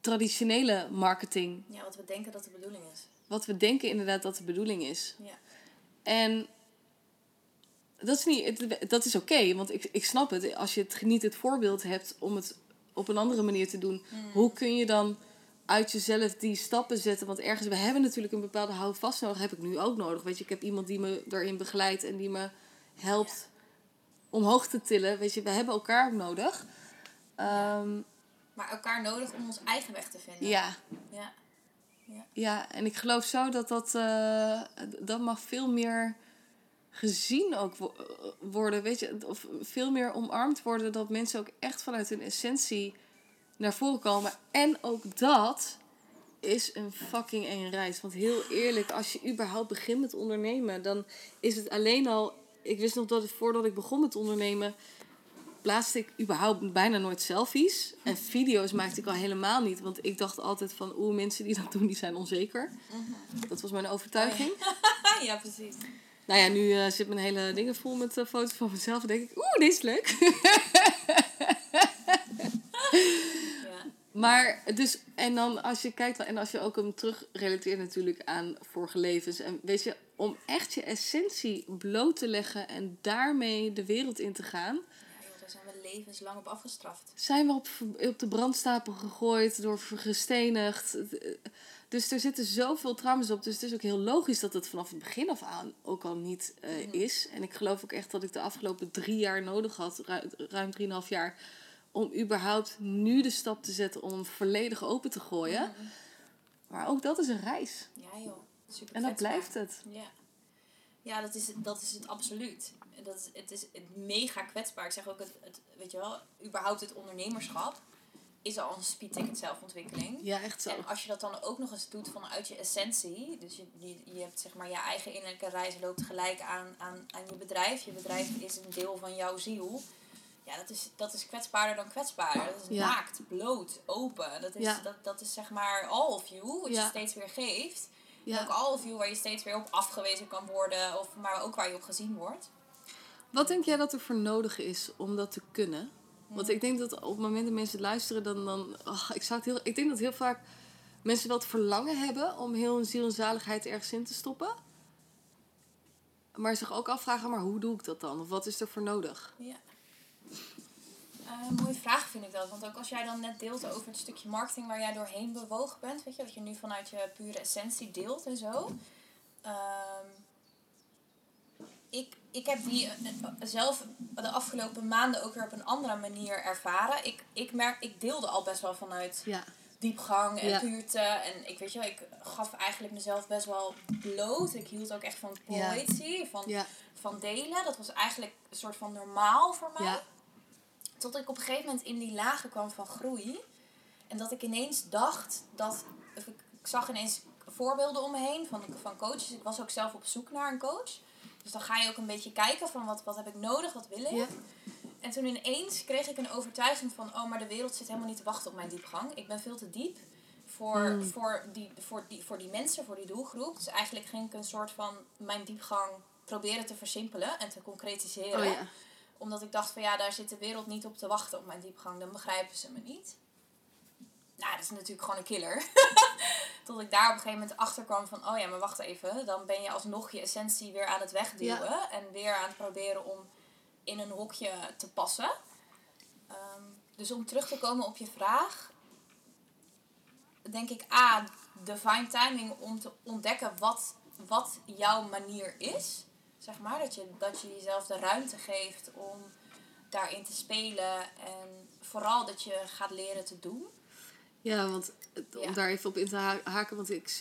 traditionele marketing.
ja, wat we denken dat de bedoeling is.
Wat we denken inderdaad dat de bedoeling is.
Ja.
En dat is, niet, dat is oké, want ik, ik snap het. Als je het, niet het voorbeeld hebt om het op een andere manier te doen,
Mm.
hoe kun je dan uit jezelf die stappen zetten? Want ergens, we hebben natuurlijk een bepaalde houvast nodig, heb ik nu ook nodig. Weet je, ik heb iemand die me daarin begeleidt en die me helpt omhoog te tillen. Weet je, we hebben elkaar ook nodig. Ehm,
Maar elkaar nodig om ons eigen weg te vinden.
ja,
Ja.
Ja, en ik geloof zo dat dat, eh, dat mag veel meer gezien ook wo- worden, weet je, of veel meer omarmd worden, dat mensen ook echt vanuit hun essentie naar voren komen. En ook dat is een fucking eng reis. Want heel eerlijk, als je überhaupt begint met ondernemen, dan is het alleen al. Ik wist nog dat het voordat ik begon met ondernemen, plaatste ik überhaupt bijna nooit selfies. En video's maakte ik al helemaal niet. Want ik dacht altijd van, oeh, mensen die dat doen, die zijn onzeker. Dat was mijn overtuiging.
ja, precies.
Nou ja, nu eh, zit mijn hele dingen vol met eh, foto's van mezelf. En denk ik, oeh, dit is leuk.
Ja.
Maar dus, en dan als je kijkt, en als je ook hem terug relateert natuurlijk aan vorige levens. En weet je, om echt je essentie bloot te leggen en daarmee de wereld in te gaan.
Ja, joh, daar zijn we levenslang op afgestraft.
zijn we op, op de brandstapel gegooid, door gestenigd. Dus er zitten zoveel trauma's op. Dus het is ook heel logisch dat het vanaf het begin af aan ook al niet eh, is. En ik geloof ook echt dat ik de afgelopen drie jaar nodig had, ru- ruim drieënhalf jaar, om überhaupt nu de stap te zetten om hem volledig open te gooien. Maar ook dat is een reis.
Ja, joh. Super
En dat blijft het.
Ja, ja dat, is, dat is het absoluut. Dat is, het is het mega kwetsbaar. Ik zeg ook, het, het, weet je wel, überhaupt het ondernemerschap is al een speedticket zelfontwikkeling.
Ja, echt zo.
En als je dat dan ook nog eens doet vanuit je essentie, dus je, je, je hebt zeg maar je eigen innerlijke reis loopt gelijk aan, aan, aan je bedrijf. Je bedrijf is een deel van jouw ziel. Ja, dat is, dat is kwetsbaarder dan kwetsbaar. Dat is
Ja.
naakt, bloot, open. Dat is,
Ja.
dat, dat is zeg maar all of you, wat
Ja.
je steeds weer geeft.
Ja.
Ook all of you waar je steeds weer op afgewezen kan worden, of, maar ook waar je op gezien wordt.
Wat denk jij dat er voor nodig is om dat te kunnen? Want ik denk dat op het moment dat mensen luisteren, dan. dan ach, ik, zou het heel, ik denk dat heel vaak mensen wel het verlangen hebben om heel hun ziel en zaligheid ergens in te stoppen. Maar zich ook afvragen, maar hoe doe ik dat dan? Of wat is er voor nodig?
Ja. Eh, een mooie vraag vind ik dat. Want ook als jij dan net deelt over het stukje marketing waar jij doorheen bewogen bent, weet je, wat je nu vanuit je pure essentie deelt en zo. Ehm, ik, ik heb die eh, eh, zelf de afgelopen maanden ook weer op een andere manier ervaren. Ik, ik merk, ik deelde al best wel vanuit
Ja.
diepgang en
Ja.
puurte. En ik weet je wel, ik gaf eigenlijk mezelf best wel bloot. Ik hield ook echt van
Ja.
poëzie, van,
Ja.
van delen. Dat was eigenlijk een soort van normaal voor mij. Tot ik op een gegeven moment in die lagen kwam van groei. En dat ik ineens dacht dat. of Ik, ik zag ineens voorbeelden om me heen van, van coaches. Ik was ook zelf op zoek naar een coach. Dus dan ga je ook een beetje kijken van wat, wat heb ik nodig, wat wil ik.
Ja.
En toen ineens kreeg ik een overtuiging van, oh, maar de wereld zit helemaal niet te wachten op mijn diepgang. Ik ben veel te diep voor,
Mm.
voor, die, voor, die, voor die mensen, voor die doelgroep. Dus eigenlijk ging ik een soort van mijn diepgang proberen te versimpelen en te concretiseren.
Oh ja.
Omdat ik dacht van, ja, daar zit de wereld niet op te wachten op mijn diepgang. Dan begrijpen ze me niet. Nou, dat is natuurlijk gewoon een killer. Tot ik daar op een gegeven moment achter kwam van, oh ja, maar wacht even. Dan ben je alsnog je essentie weer aan het wegduwen. En weer aan het proberen om in een hokje te passen. Ehm, dus om terug te komen op je vraag, denk ik A, divine timing om te ontdekken wat, wat jouw manier is. Zeg maar, dat je, dat je jezelf de ruimte geeft om daarin te spelen. En vooral dat je gaat leren te doen.
Ja, want om
Ja.
daar even op in te ha- haken, want ik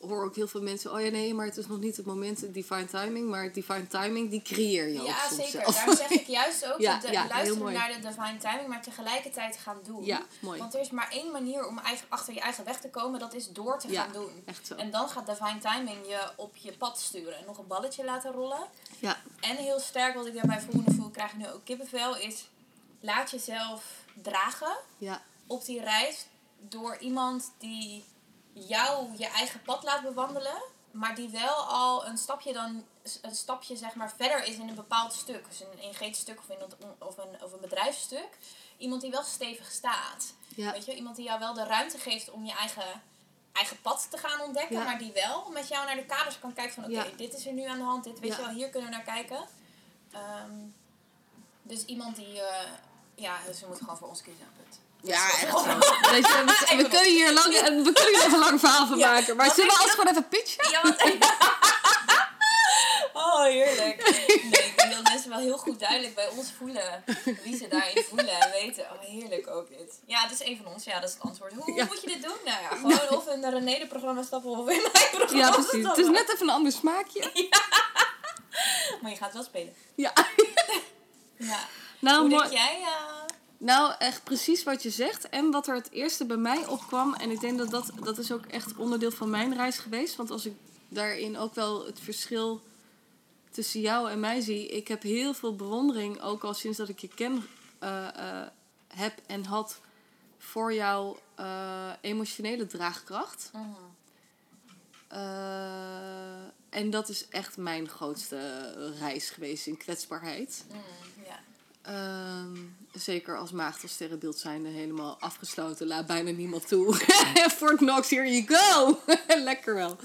hoor ook heel veel mensen, oh ja nee, maar het is nog niet het moment, het divine timing, maar divine timing die creëer je ook
Ja,
soms
zeker.
zelf.
Daar zeg ik juist ook
Ja,
de,
ja, heel
luisteren naar de divine timing, maar tegelijkertijd gaan doen.
Ja, mooi.
Want er is maar één manier om eigen, achter je eigen weg te komen, dat is door te gaan doen.
echt zo.
En dan gaat divine timing je op je pad sturen en nog een balletje laten rollen.
Ja,
En heel sterk, wat ik daarbij voel, en voel, krijg ik nu ook kippenvel, is laat jezelf dragen
ja,
op die reis door iemand die jou je eigen pad laat bewandelen, maar die wel al een stapje dan een stapje zeg maar verder is in een bepaald stuk, dus een energetisch stuk of, in een, of, een, of een bedrijfsstuk. Iemand die wel stevig staat.
ja,
Weet je, iemand die jou wel de ruimte geeft om je eigen eigen pad te gaan ontdekken,
Ja.
maar die wel met jou naar de kaders kan kijken van oké,
Ja.
dit is er nu aan de hand, dit weet je wel, hier kunnen we naar kijken. Ehm, dus iemand die, eh, ja, ze moeten gewoon voor ons kiezen.
Ja, echt zo. Weet je, we, we kunnen hier lang, we kunnen hier nog een lang verhaal van maken. Maar zullen we alles gewoon even pitchen?
Ja, want... Oh, heerlijk. Nee, ik denk dat mensen wel heel goed duidelijk bij ons voelen wie ze daarin voelen en weten. Oh, heerlijk ook dit. Ja, het is een van ons. Ja, dat is het antwoord. Hoe,
Ja.
moet je dit doen? Nou ja, gewoon of in de René-programma stappen of in mijn programma
Ja, precies. Het is net even een ander smaakje.
Maar je gaat wel spelen.
Ja.
Ja.
Nou,
Hoe
mooi.
denk jij? eh,
Nou, echt precies wat je zegt. En wat er het eerste bij mij opkwam. En ik denk dat dat, dat is ook echt onderdeel van mijn reis geweest. Want als ik daarin ook wel het verschil tussen jou en mij zie. Ik heb heel veel bewondering, ook al sinds dat ik je ken, eh, eh, heb en had voor jouw eh, emotionele draagkracht. en dat is echt mijn grootste reis geweest in kwetsbaarheid.
Mm.
Ehm, zeker als maagd of sterrenbeeld zijnde helemaal afgesloten. Laat bijna niemand toe. Fort Knox, here you go. Lekker wel.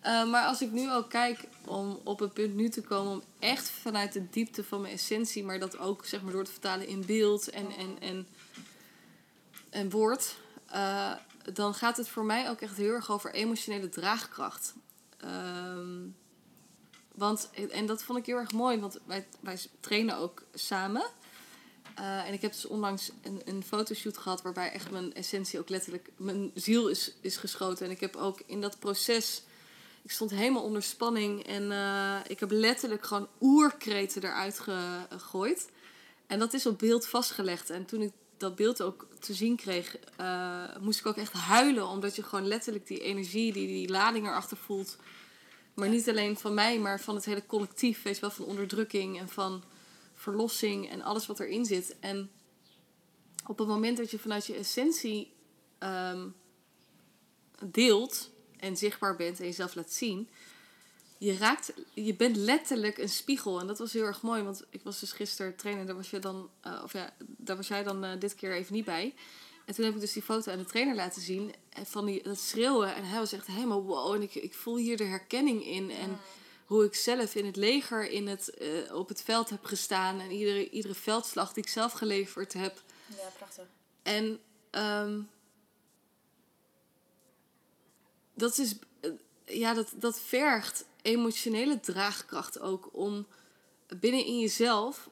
Eh, maar als ik nu ook kijk om op het punt nu te komen om echt vanuit de diepte van mijn essentie, maar dat ook zeg maar door te vertalen in beeld en, en, en, en woord, eh, dan gaat het voor mij ook echt heel erg over emotionele draagkracht. Ehm, want, en dat vond ik heel erg mooi, want wij, wij trainen ook samen. Eh, en ik heb dus onlangs een, een fotoshoot gehad waarbij echt mijn essentie ook letterlijk, mijn ziel is, is geschoten. En ik heb ook in dat proces, ik stond helemaal onder spanning en eh, ik heb letterlijk gewoon oerkreten eruit ge- gegooid. En dat is op beeld vastgelegd. En toen ik dat beeld ook te zien kreeg, eh, moest ik ook echt huilen. Omdat je gewoon letterlijk die energie, die, die lading erachter voelt. Maar niet alleen van mij, maar van het hele collectief. Weet je wel, van onderdrukking en van verlossing en alles wat erin zit. En op het moment dat je vanuit je essentie ehm, deelt en zichtbaar bent en jezelf laat zien, je raakt, je bent letterlijk een spiegel. En dat was heel erg mooi, want ik was dus gisteren trainen, daar was je dan, eh, of ja, daar was jij dan eh, dit keer even niet bij. En toen heb ik dus die foto aan de trainer laten zien en van die, dat schreeuwen. En hij was echt helemaal wow. En ik, ik voel hier de herkenning in. En hoe ik zelf in het leger in het, eh, op het veld heb gestaan. En iedere, iedere veldslag die ik zelf geleverd heb.
Ja, prachtig.
En ehm, dat is, eh, ja, dat, dat vergt emotionele draagkracht ook om binnen in jezelf,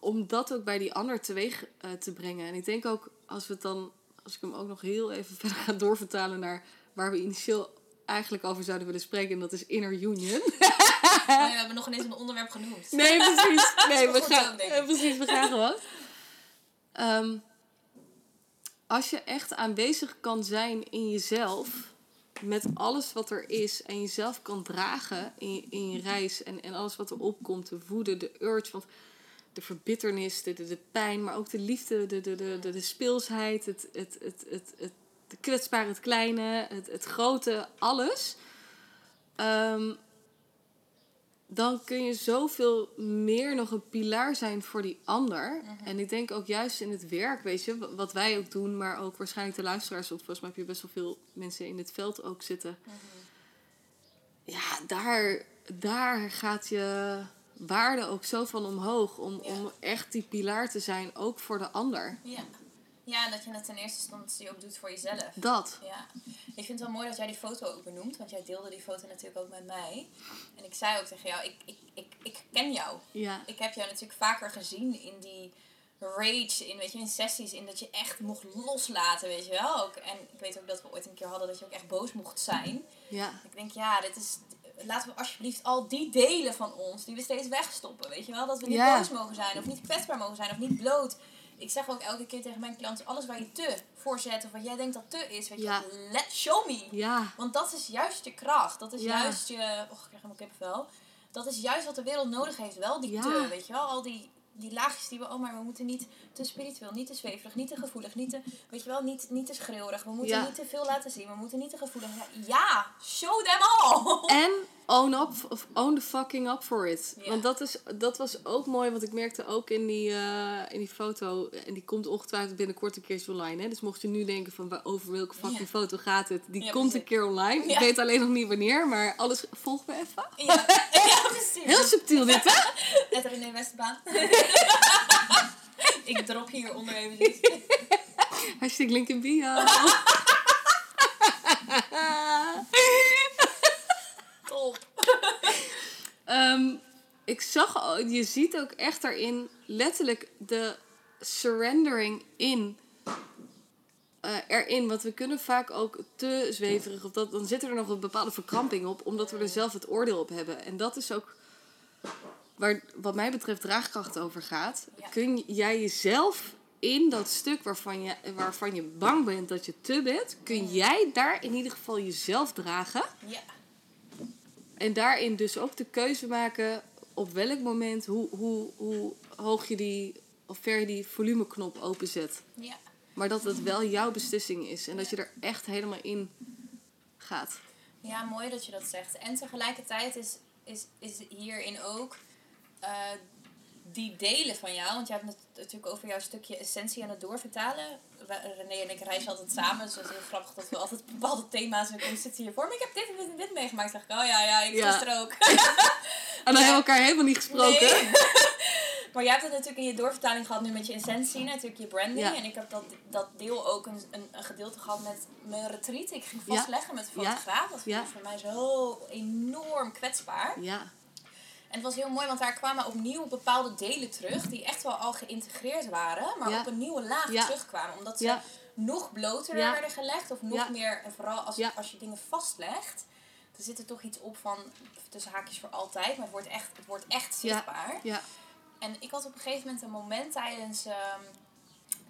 om dat ook bij die ander teweeg eh, te brengen. En ik denk ook, als we het dan, als ik hem ook nog heel even verder ga doorvertalen naar waar we initieel eigenlijk over zouden willen spreken, en dat is inner union.
Oh ja, we hebben nog ineens een onderwerp genoemd.
Nee, precies. Nee, we gaan, eh, precies, we gaan gewoon. Ehm, als je echt aanwezig kan zijn in jezelf, met alles wat er is, en jezelf kan dragen in je, in je reis, en, en alles wat er opkomt, de woede, de urge, want de verbitternis, de, de, de pijn, maar ook de liefde, de, de, de, de, de speelsheid, het, het, het, het, het, de kwetsbare, het kleine, het, het grote, alles. Ehm, dan kun je zoveel meer nog een pilaar zijn voor die ander. En ik denk ook juist in het werk, weet je, wa- wat wij ook doen, maar ook waarschijnlijk de luisteraars, want volgens mij heb je best wel veel mensen in het veld ook zitten. Ja, daar, daar gaat je waarde ook zo van omhoog om,
Ja.
om echt die pilaar te zijn, ook voor de ander.
Ja. Ja, en dat je het in eerste instantie ook doet voor jezelf.
Dat.
Ja, ik vind het wel mooi dat jij die foto ook benoemt, want jij deelde die foto natuurlijk ook met mij. En ik zei ook tegen jou, ik, ik, ik, ik ken jou.
Ja.
Ik heb jou natuurlijk vaker gezien in die rage, in, weet je, in sessies, in dat je echt mocht loslaten, weet je wel. Ook, en ik weet ook dat we ooit een keer hadden dat je ook echt boos mocht zijn.
Ja.
Ik denk, ja, dit is, laten we alsjeblieft al die delen van ons die we steeds wegstoppen, weet je wel. Dat we niet boos mogen zijn, of niet kwetsbaar mogen zijn, of niet bloot. Ik zeg ook elke keer tegen mijn klanten, alles waar je te voor zet, of wat jij denkt dat te is, weet je let, show me.
Ja.
Want dat is juist je kracht. Dat is juist je. Och, ik krijg helemaal kippenvel. Dat is juist wat de wereld nodig heeft. Wel die te, weet je wel. Al die die laagjes die we, oh maar we moeten niet te spiritueel, niet te zweverig, niet te gevoelig, niet te, weet je wel, niet, niet te schreeuwerig. We moeten
Ja.
niet te veel laten zien, we moeten niet te gevoelig. Ja, show them all!
En own up, of own the fucking up for it.
Ja.
Want dat, is, dat was ook mooi, want ik merkte ook in die, eh, in die foto. En die komt ongetwijfeld binnenkort een keertje online. Hè? Dus mocht je nu denken van waar- over welke fucking
Ja.
foto gaat het. Die komt een keer online. Ik weet alleen nog niet wanneer, maar alles volg me even.
Ja,
Heel subtiel dit, hè?
Net René Westerbaan. ik drop hier onder eventjes.
Hashtag link in bio.
Top.
Ehm, ik zag, al- je ziet ook echt daarin letterlijk de surrendering in. Eh, erin, want we kunnen vaak ook te zweverig of dat, dan zit er nog een bepaalde verkramping op, omdat we er zelf het oordeel op hebben. En dat is ook waar, wat mij betreft, draagkracht over gaat.
Ja.
Kun jij jezelf in dat stuk waarvan je, waarvan je bang bent dat je te bent, kun jij daar in ieder geval jezelf dragen?
Ja.
En daarin dus ook de keuze maken op welk moment, hoe, hoe, hoe hoog je die, of ver je die volumeknop openzet.
Ja.
Maar dat het wel jouw beslissing is en dat je er echt helemaal in gaat.
Ja, mooi dat je dat zegt. En tegelijkertijd is, is, is hierin ook eh, die delen van jou. Want je hebt het natuurlijk over jouw stukje essentie aan het doorvertalen. René en ik reizen altijd samen. Dus het is heel grappig dat we altijd bepaalde thema's... En dan zitten hier voor me. Ik heb dit en dit en dit meegemaakt. Zeg ik, oh ja, ja, ik
Ja.
gisteren ook.
En dan hebben we elkaar helemaal niet gesproken.
Nee. Maar jij hebt het natuurlijk in je doorvertaling gehad nu met je essentie, natuurlijk je branding.
Ja.
En ik heb dat, dat deel ook een, een, een gedeelte gehad met mijn retreat. Ik ging vastleggen met de fotograaf. Dat was voor mij zo enorm kwetsbaar.
Ja,
En het was heel mooi, want daar kwamen opnieuw bepaalde delen terug. Die echt wel al geïntegreerd waren. Maar
Ja.
op een nieuwe laag
Ja.
terugkwamen. Omdat ze
Ja.
nog bloter werden gelegd. Of nog meer, en vooral als, als je dingen vastlegt. Er zit er toch iets op van, tussen haakjes voor altijd. Maar het wordt echt, het wordt echt
Ja.
zichtbaar. En ik had op een gegeven moment een moment tijdens, ehm,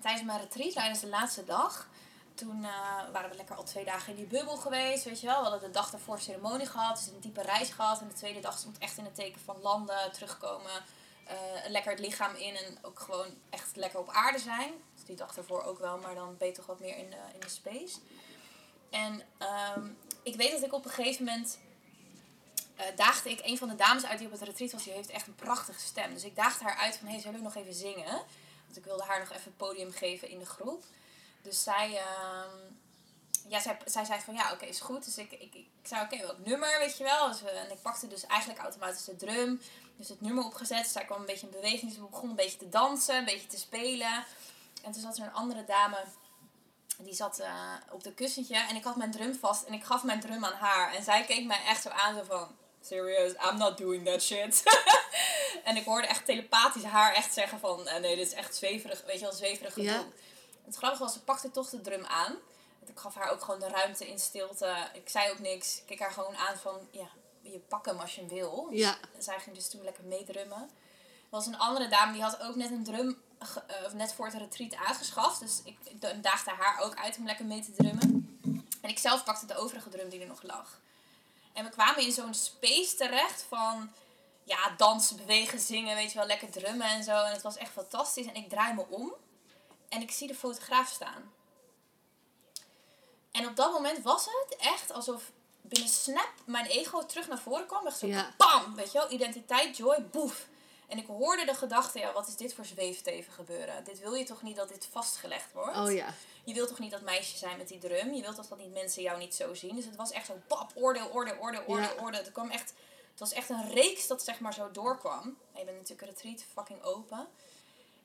tijdens mijn retreat, tijdens de laatste dag. Toen eh, waren we lekker al twee dagen in die bubbel geweest, weet je wel. We hadden de dag daarvoor ceremonie gehad, dus een diepe reis gehad. En de tweede dag stond echt in het teken van landen, terugkomen, eh, lekker het lichaam in en ook gewoon echt lekker op aarde zijn. Dus die dag daarvoor ook wel, maar dan je toch wat meer in de, in de space. En ehm, ik weet dat ik op een gegeven moment eh, daagde ik een van de dames uit die op het retreat was. Die heeft echt een prachtige stem. Dus ik daagde haar uit van, hey, zullen we nog even zingen? Want ik wilde haar nog even podium geven in de groep. Dus zij, ehm, ja, zij, zij zei van, ja, oké, is goed. Dus ik, ik, ik zei, oké, welk nummer, weet je wel? Dus, we- en ik pakte dus eigenlijk automatisch de drum. Dus het nummer opgezet. Dus zij kwam een beetje in beweging. Dus we begonnen een beetje te dansen, een beetje te spelen. En toen zat er een andere dame... Die zat eh, op de kussentje en ik had mijn drum vast en ik gaf mijn drum aan haar. En zij keek mij echt zo aan, zo van, serious, I'm not doing that shit. en ik hoorde echt telepathisch haar echt zeggen van, eh, nee, dit is echt zweverig, weet je wel, zweverig gedoe.
Ja.
Het grappige was, ze pakte toch de drum aan. Ik gaf haar ook gewoon de ruimte in stilte. Ik zei ook niks. Ik keek haar gewoon aan van, ja, je pak hem als je hem wil.
Ja.
Dus zij ging dus toen lekker meedrummen. Er was een andere dame, die had ook net een drum, eh, of net voor het retreat aangeschaft. Dus ik da- daagde haar ook uit om lekker mee te drummen. En ik zelf pakte de overige drum die er nog lag. En we kwamen in zo'n space terecht van ja, dansen, bewegen, zingen, weet je wel, lekker drummen en zo. En het was echt fantastisch. En ik draai me om en ik zie de fotograaf staan. En op dat moment was het echt alsof binnen snap mijn ego terug naar voren kwam. Echt zo
Ja.
bam, weet je wel, identiteit, joy, boef. En ik hoorde de gedachte, ja, wat is dit voor zweefteven gebeuren? Dit wil je toch niet dat dit vastgelegd wordt?
Oh ja.
Je wilt toch niet dat meisjes zijn met die drum? Je wilt toch dat niet mensen jou niet zo zien? Dus het was echt zo, pap, oordeel, oordeel, oordeel, oordeel,
Ja.
oordeel. Het, kwam echt, het was echt een reeks dat zeg maar zo doorkwam. Je bent natuurlijk een retreat fucking open.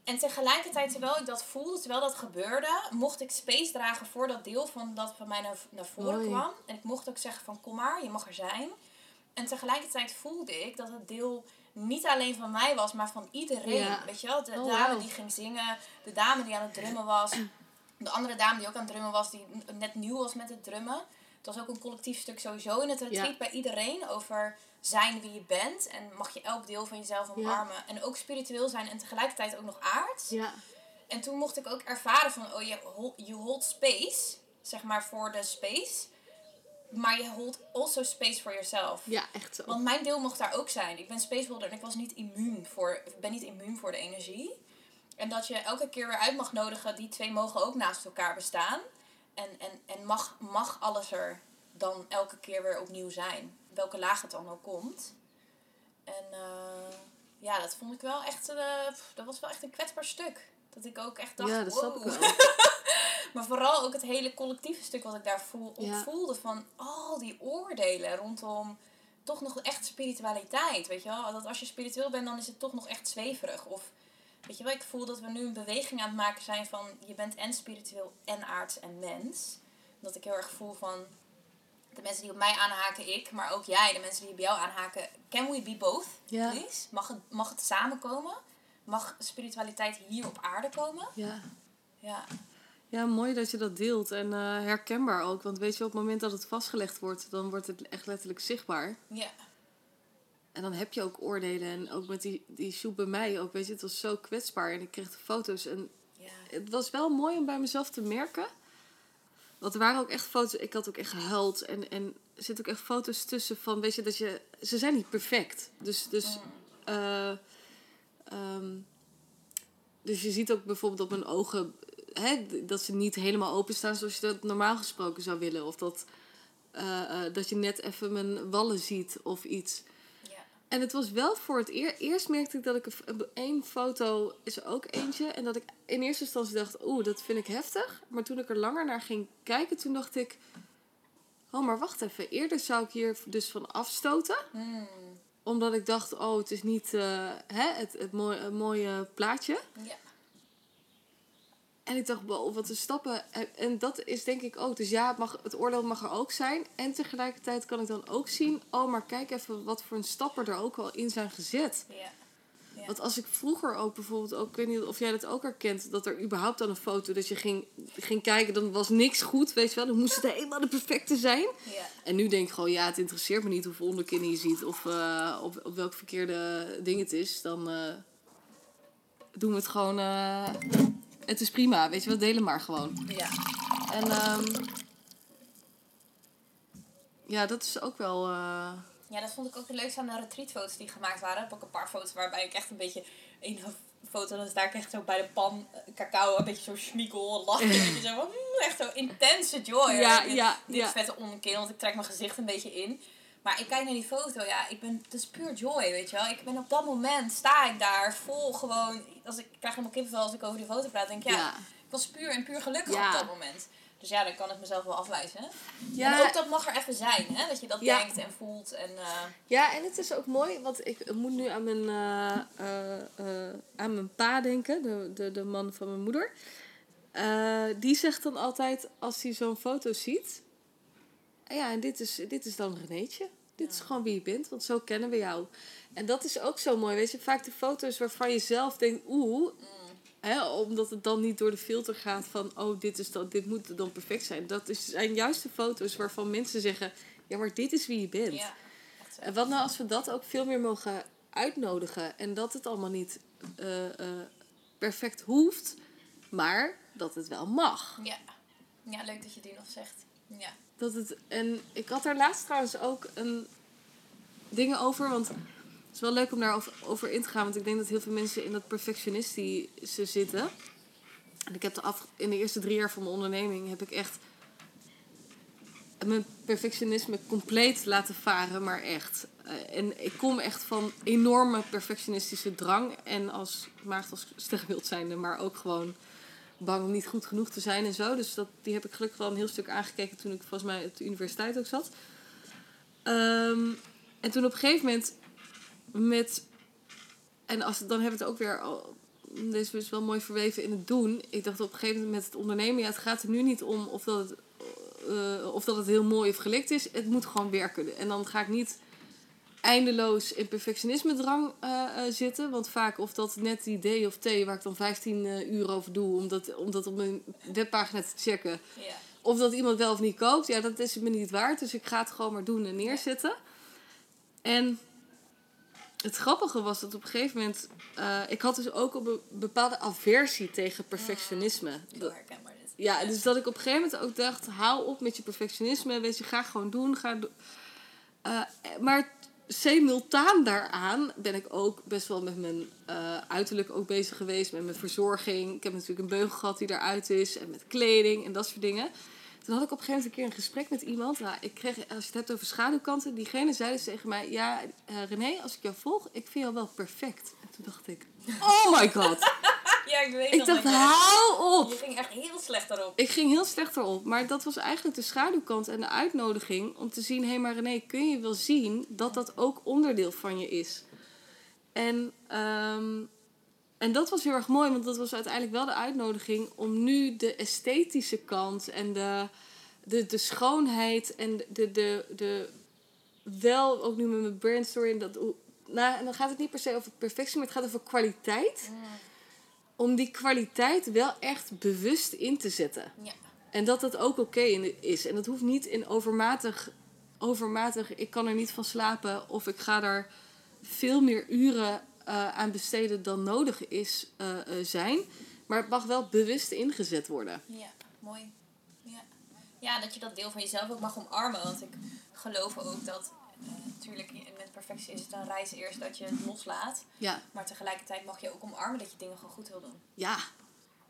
En tegelijkertijd, terwijl ik dat voelde, terwijl dat gebeurde, mocht ik space dragen voor dat deel van dat van mij naar, naar voren kwam. En ik mocht ook zeggen van, kom maar, je mag er zijn. En tegelijkertijd voelde ik dat het deel niet alleen van mij was, maar van iedereen.
Ja.
Weet je wel, de
Oh,
dame die ging zingen, de dame die aan het drummen was. De andere dame die ook aan het drummen was, die net nieuw was met het drummen. Het was ook een collectief stuk sowieso in het retreat
Ja.
bij iedereen over zijn wie je bent. En mag je elk deel van jezelf omarmen. En ook spiritueel zijn en tegelijkertijd ook nog aards.
Ja.
En toen mocht ik ook ervaren van, oh je, je hold space, zeg maar voor de space. maar je hold also space for yourself.
Ja, echt zo.
Want mijn deel mocht daar ook zijn. Ik ben spaceholder en ik was niet immuun voor, ik ben niet immuun voor de energie. En dat je elke keer weer uit mag nodigen, die twee mogen ook naast elkaar bestaan. En, en, en mag, mag alles er dan elke keer weer opnieuw zijn. Welke laag het dan ook komt. En eh, ja, dat vond ik wel echt, eh, pff, dat was wel echt een kwetsbaar stuk. Dat ik ook echt dacht,
ja, dat ik wel.
Maar vooral ook het hele collectieve stuk wat ik daar voel,
Ja.
voelde van al die oordelen rondom toch nog echt spiritualiteit. Weet je wel? Dat als je spiritueel bent, dan is het toch nog echt zweverig. Of weet je wel, ik voel dat we nu een beweging aan het maken zijn van je bent en spiritueel en aards en mens. Dat ik heel erg voel van de mensen die op mij aanhaken, ik, maar ook jij, de mensen die op jou aanhaken. Can we be both,
Ja.
please? Mag het, mag het samenkomen? Mag spiritualiteit hier op aarde komen?
Ja.
Ja.
ja, mooi dat je dat deelt. En eh, herkenbaar ook. Want weet je, op het moment dat het vastgelegd wordt, dan wordt het echt letterlijk zichtbaar.
Ja.
En dan heb je ook oordelen. En ook met die, die shoot bij mij ook, weet je, het was zo kwetsbaar. En ik kreeg de foto's. En
Ja.
het was wel mooi om bij mezelf te merken. Want er waren ook echt foto's. Ik had ook echt gehuild. En, en er zitten ook echt foto's tussen van, weet je, dat je... Ze zijn niet perfect. Dus, dus,
Mm.
eh, ehm, dus je ziet ook bijvoorbeeld op mijn ogen... Hè, dat ze niet helemaal openstaan zoals je dat normaal gesproken zou willen. Of dat, eh, eh, dat je net even mijn wallen ziet of iets. En het was wel voor het eer, eerst merkte ik dat ik één foto is er ook eentje en dat ik in eerste instantie dacht, oeh, dat vind ik heftig. Maar toen ik er langer naar ging kijken, toen dacht ik, oh, maar wacht even. Eerder zou ik hier dus van afstoten,
Mm.
omdat ik dacht, oh, het is niet eh, hè, het, het mooie, het mooie plaatje.
Ja.
En ik dacht, wow, wat een stappen. En- dat is denk ik ook. Dus ja, het, mag, het oordeel mag er ook zijn. En tegelijkertijd kan ik dan ook zien, oh, maar kijk even wat voor een stappen er ook al in zijn gezet.
Ja. Ja.
Want als ik vroeger ook bijvoorbeeld, ook, ik weet niet of jij dat ook herkent, dat er überhaupt dan een foto, dat je ging, ging kijken, dan was niks goed, weet je wel. Dan moest het helemaal de perfecte zijn.
Ja.
En nu denk ik gewoon, ja, het interesseert me niet hoeveel onderkinnen je ziet of op, op welk verkeerde ding het is. Dan eh, doen we het gewoon, eh, het is prima, weet je wel, delen maar gewoon.
Ja.
En ehm, ja, dat is ook wel... eh,
ja, dat vond ik ook de leukste aan de retreatfoto's die gemaakt waren. Ik heb ook een paar foto's waarbij ik echt een beetje... Een foto, dan sta ik echt zo bij de pan eh, cacao, een beetje zo schmiekel, lachen. Beetje zo mm, echt zo intense joy.
Ja, ja, ja.
is vette onderkin, want ik trek mijn gezicht een beetje in. Maar ik kijk naar die foto, ja, ik ben, het is puur joy, weet je wel. Ik ben op dat moment, sta ik daar vol gewoon... Als ik, ik krijg helemaal kippenvel als ik over die foto praat. denk ik, ja,
ja.
ik was puur en puur gelukkig
Ja.
op dat moment. Dus ja, dan kan ik mezelf wel afwijzen.
Ja,
En ook dat mag er even zijn, hè? Dat je dat
Ja.
denkt en voelt. En, eh,
Ja, en het is ook mooi, want ik moet nu aan mijn, eh, eh, aan mijn pa denken, de, de, de man van mijn moeder. Eh, die zegt dan altijd, als hij zo'n foto ziet... "Ah Ja, en dit is, dit is dan Renéetje. Dit is gewoon wie je bent, want zo kennen we jou. En dat is ook zo mooi, weet je. Vaak de foto's waarvan je zelf denkt, oeh...
mm,
omdat het dan niet door de filter gaat van, oh, dit, is dan, dit moet dan perfect zijn. Dat is, zijn juist de foto's waarvan mensen zeggen, ja, maar dit is wie je bent.
ja.
En wat nou als we dat ook veel meer mogen uitnodigen en dat het allemaal niet eh, eh, perfect hoeft, maar dat het wel mag.
Ja. ja, leuk dat je die nog zegt. Ja.
Dat het, en ik had daar laatst trouwens ook een dingen over, want het is wel leuk om daarover over in te gaan, want ik denk dat heel veel mensen in dat perfectionistische zitten. En ik heb de af, in de eerste drie jaar van mijn onderneming heb ik echt mijn perfectionisme compleet laten varen, maar echt. Eh, en ik kom echt van enorme perfectionistische drang. En als maagd als sterrenbeeld zijnde, maar ook gewoon bang om niet goed genoeg te zijn en zo. Dus dat, die heb ik gelukkig wel een heel stuk aangekeken toen ik volgens mij op de universiteit ook zat. Ehm, en toen op een gegeven moment met... En als, dan hebben we het ook weer... al- Deze is wel mooi verweven in het doen. Ik dacht op een gegeven moment met het ondernemen... Ja, het gaat er nu niet om of dat het, eh, of dat het heel mooi of gelikt is. Het moet gewoon werken. En dan ga ik niet eindeloos in perfectionisme drang eh, eh, zitten. Want vaak of dat net die D of T... waar ik dan 15 eh, uur over doe... om dat, om dat op mijn webpagina te checken...
Ja.
Of dat iemand wel of niet koopt, ja, dat is het me niet waard. Dus ik ga het gewoon maar doen en neerzetten. En het grappige was dat op een gegeven moment... ik had dus ook een be- bepaalde aversie tegen perfectionisme. Dat,
herkenbaar dit.
ja, dus dat ik op een gegeven moment ook dacht, hou op met je perfectionisme. Weet je, ga gewoon doen. Ga do maar simultaan daaraan ben ik ook best wel met mijn eh, uiterlijk ook bezig geweest. Met mijn verzorging. Ik heb natuurlijk een beugel gehad die eruit is. En met kleding en dat soort dingen. Toen had ik op een gegeven moment een keer een gesprek met iemand. Nou, ik kreeg, als je het hebt over schaduwkanten. Diegene zei dus tegen mij... Ja, eh, René, als ik jou volg, ik vind jou wel perfect. En toen dacht ik... Oh my god.
Ja, ik weet
ik dacht, hou op.
Je ging echt heel slecht daarop.
Ik ging heel slecht erop. Maar dat was eigenlijk de schaduwkant en de uitnodiging om te zien: hé, hey, maar René, kun je wel zien dat dat ook onderdeel van je is? En, ehm, en dat was heel erg mooi, want dat was uiteindelijk wel de uitnodiging om nu de esthetische kant en de, de, de schoonheid en de, de, de, wel ook nu met mijn brandstory en dat. Nou, en dan gaat het niet per se over perfectie, maar het gaat over kwaliteit. Om die kwaliteit wel echt bewust in te zetten.
Ja.
En dat dat ook oké is. En dat hoeft niet in overmatig, overmatig, ik kan er niet van slapen of ik ga daar veel meer uren aan besteden dan nodig is eh, eh, zijn. Maar het mag wel bewust ingezet worden.
Ja, mooi. Ja. ja, dat je dat deel van jezelf ook mag omarmen. Want ik geloof ook dat, eh, natuurlijk met perfectie is het een reis eerst dat je het loslaat.
Ja,
Maar tegelijkertijd mag je ook omarmen dat je dingen gewoon goed wil doen.
ja.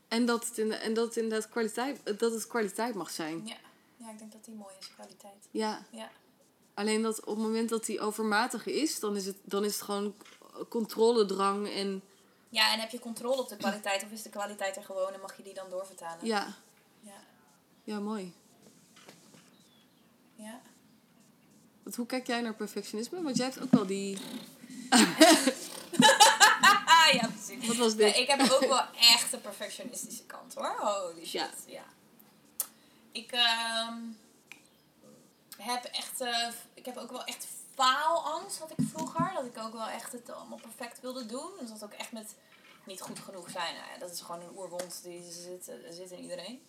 En dat het, in, en dat het inderdaad kwaliteit, dat het kwaliteit mag zijn.
Ja. ja, ik denk dat die mooi is, kwaliteit.
Ja.
Ja,
Alleen dat op het moment dat die overmatig is, dan is het, dan is het gewoon controledrang en
ja en heb je controle op de kwaliteit of is de kwaliteit er gewoon en mag je die dan doorvertalen?
ja,
Ja.
ja mooi.
ja.
Want hoe kijk jij naar perfectionisme? Want jij hebt ook wel die.
Ja, precies.
Wat was
Nee,
dit?
ik heb ook wel echt een perfectionistische kant hoor. Holy shit.
Ja.
Ja. Ik ehm, heb echt. eh, ik heb ook wel echt faalangst had ik vroeger. Dat ik ook wel echt het allemaal perfect wilde doen. Dus dat ook echt met niet goed genoeg zijn. Nou ja, dat is gewoon een oerwond die zit, zit in iedereen.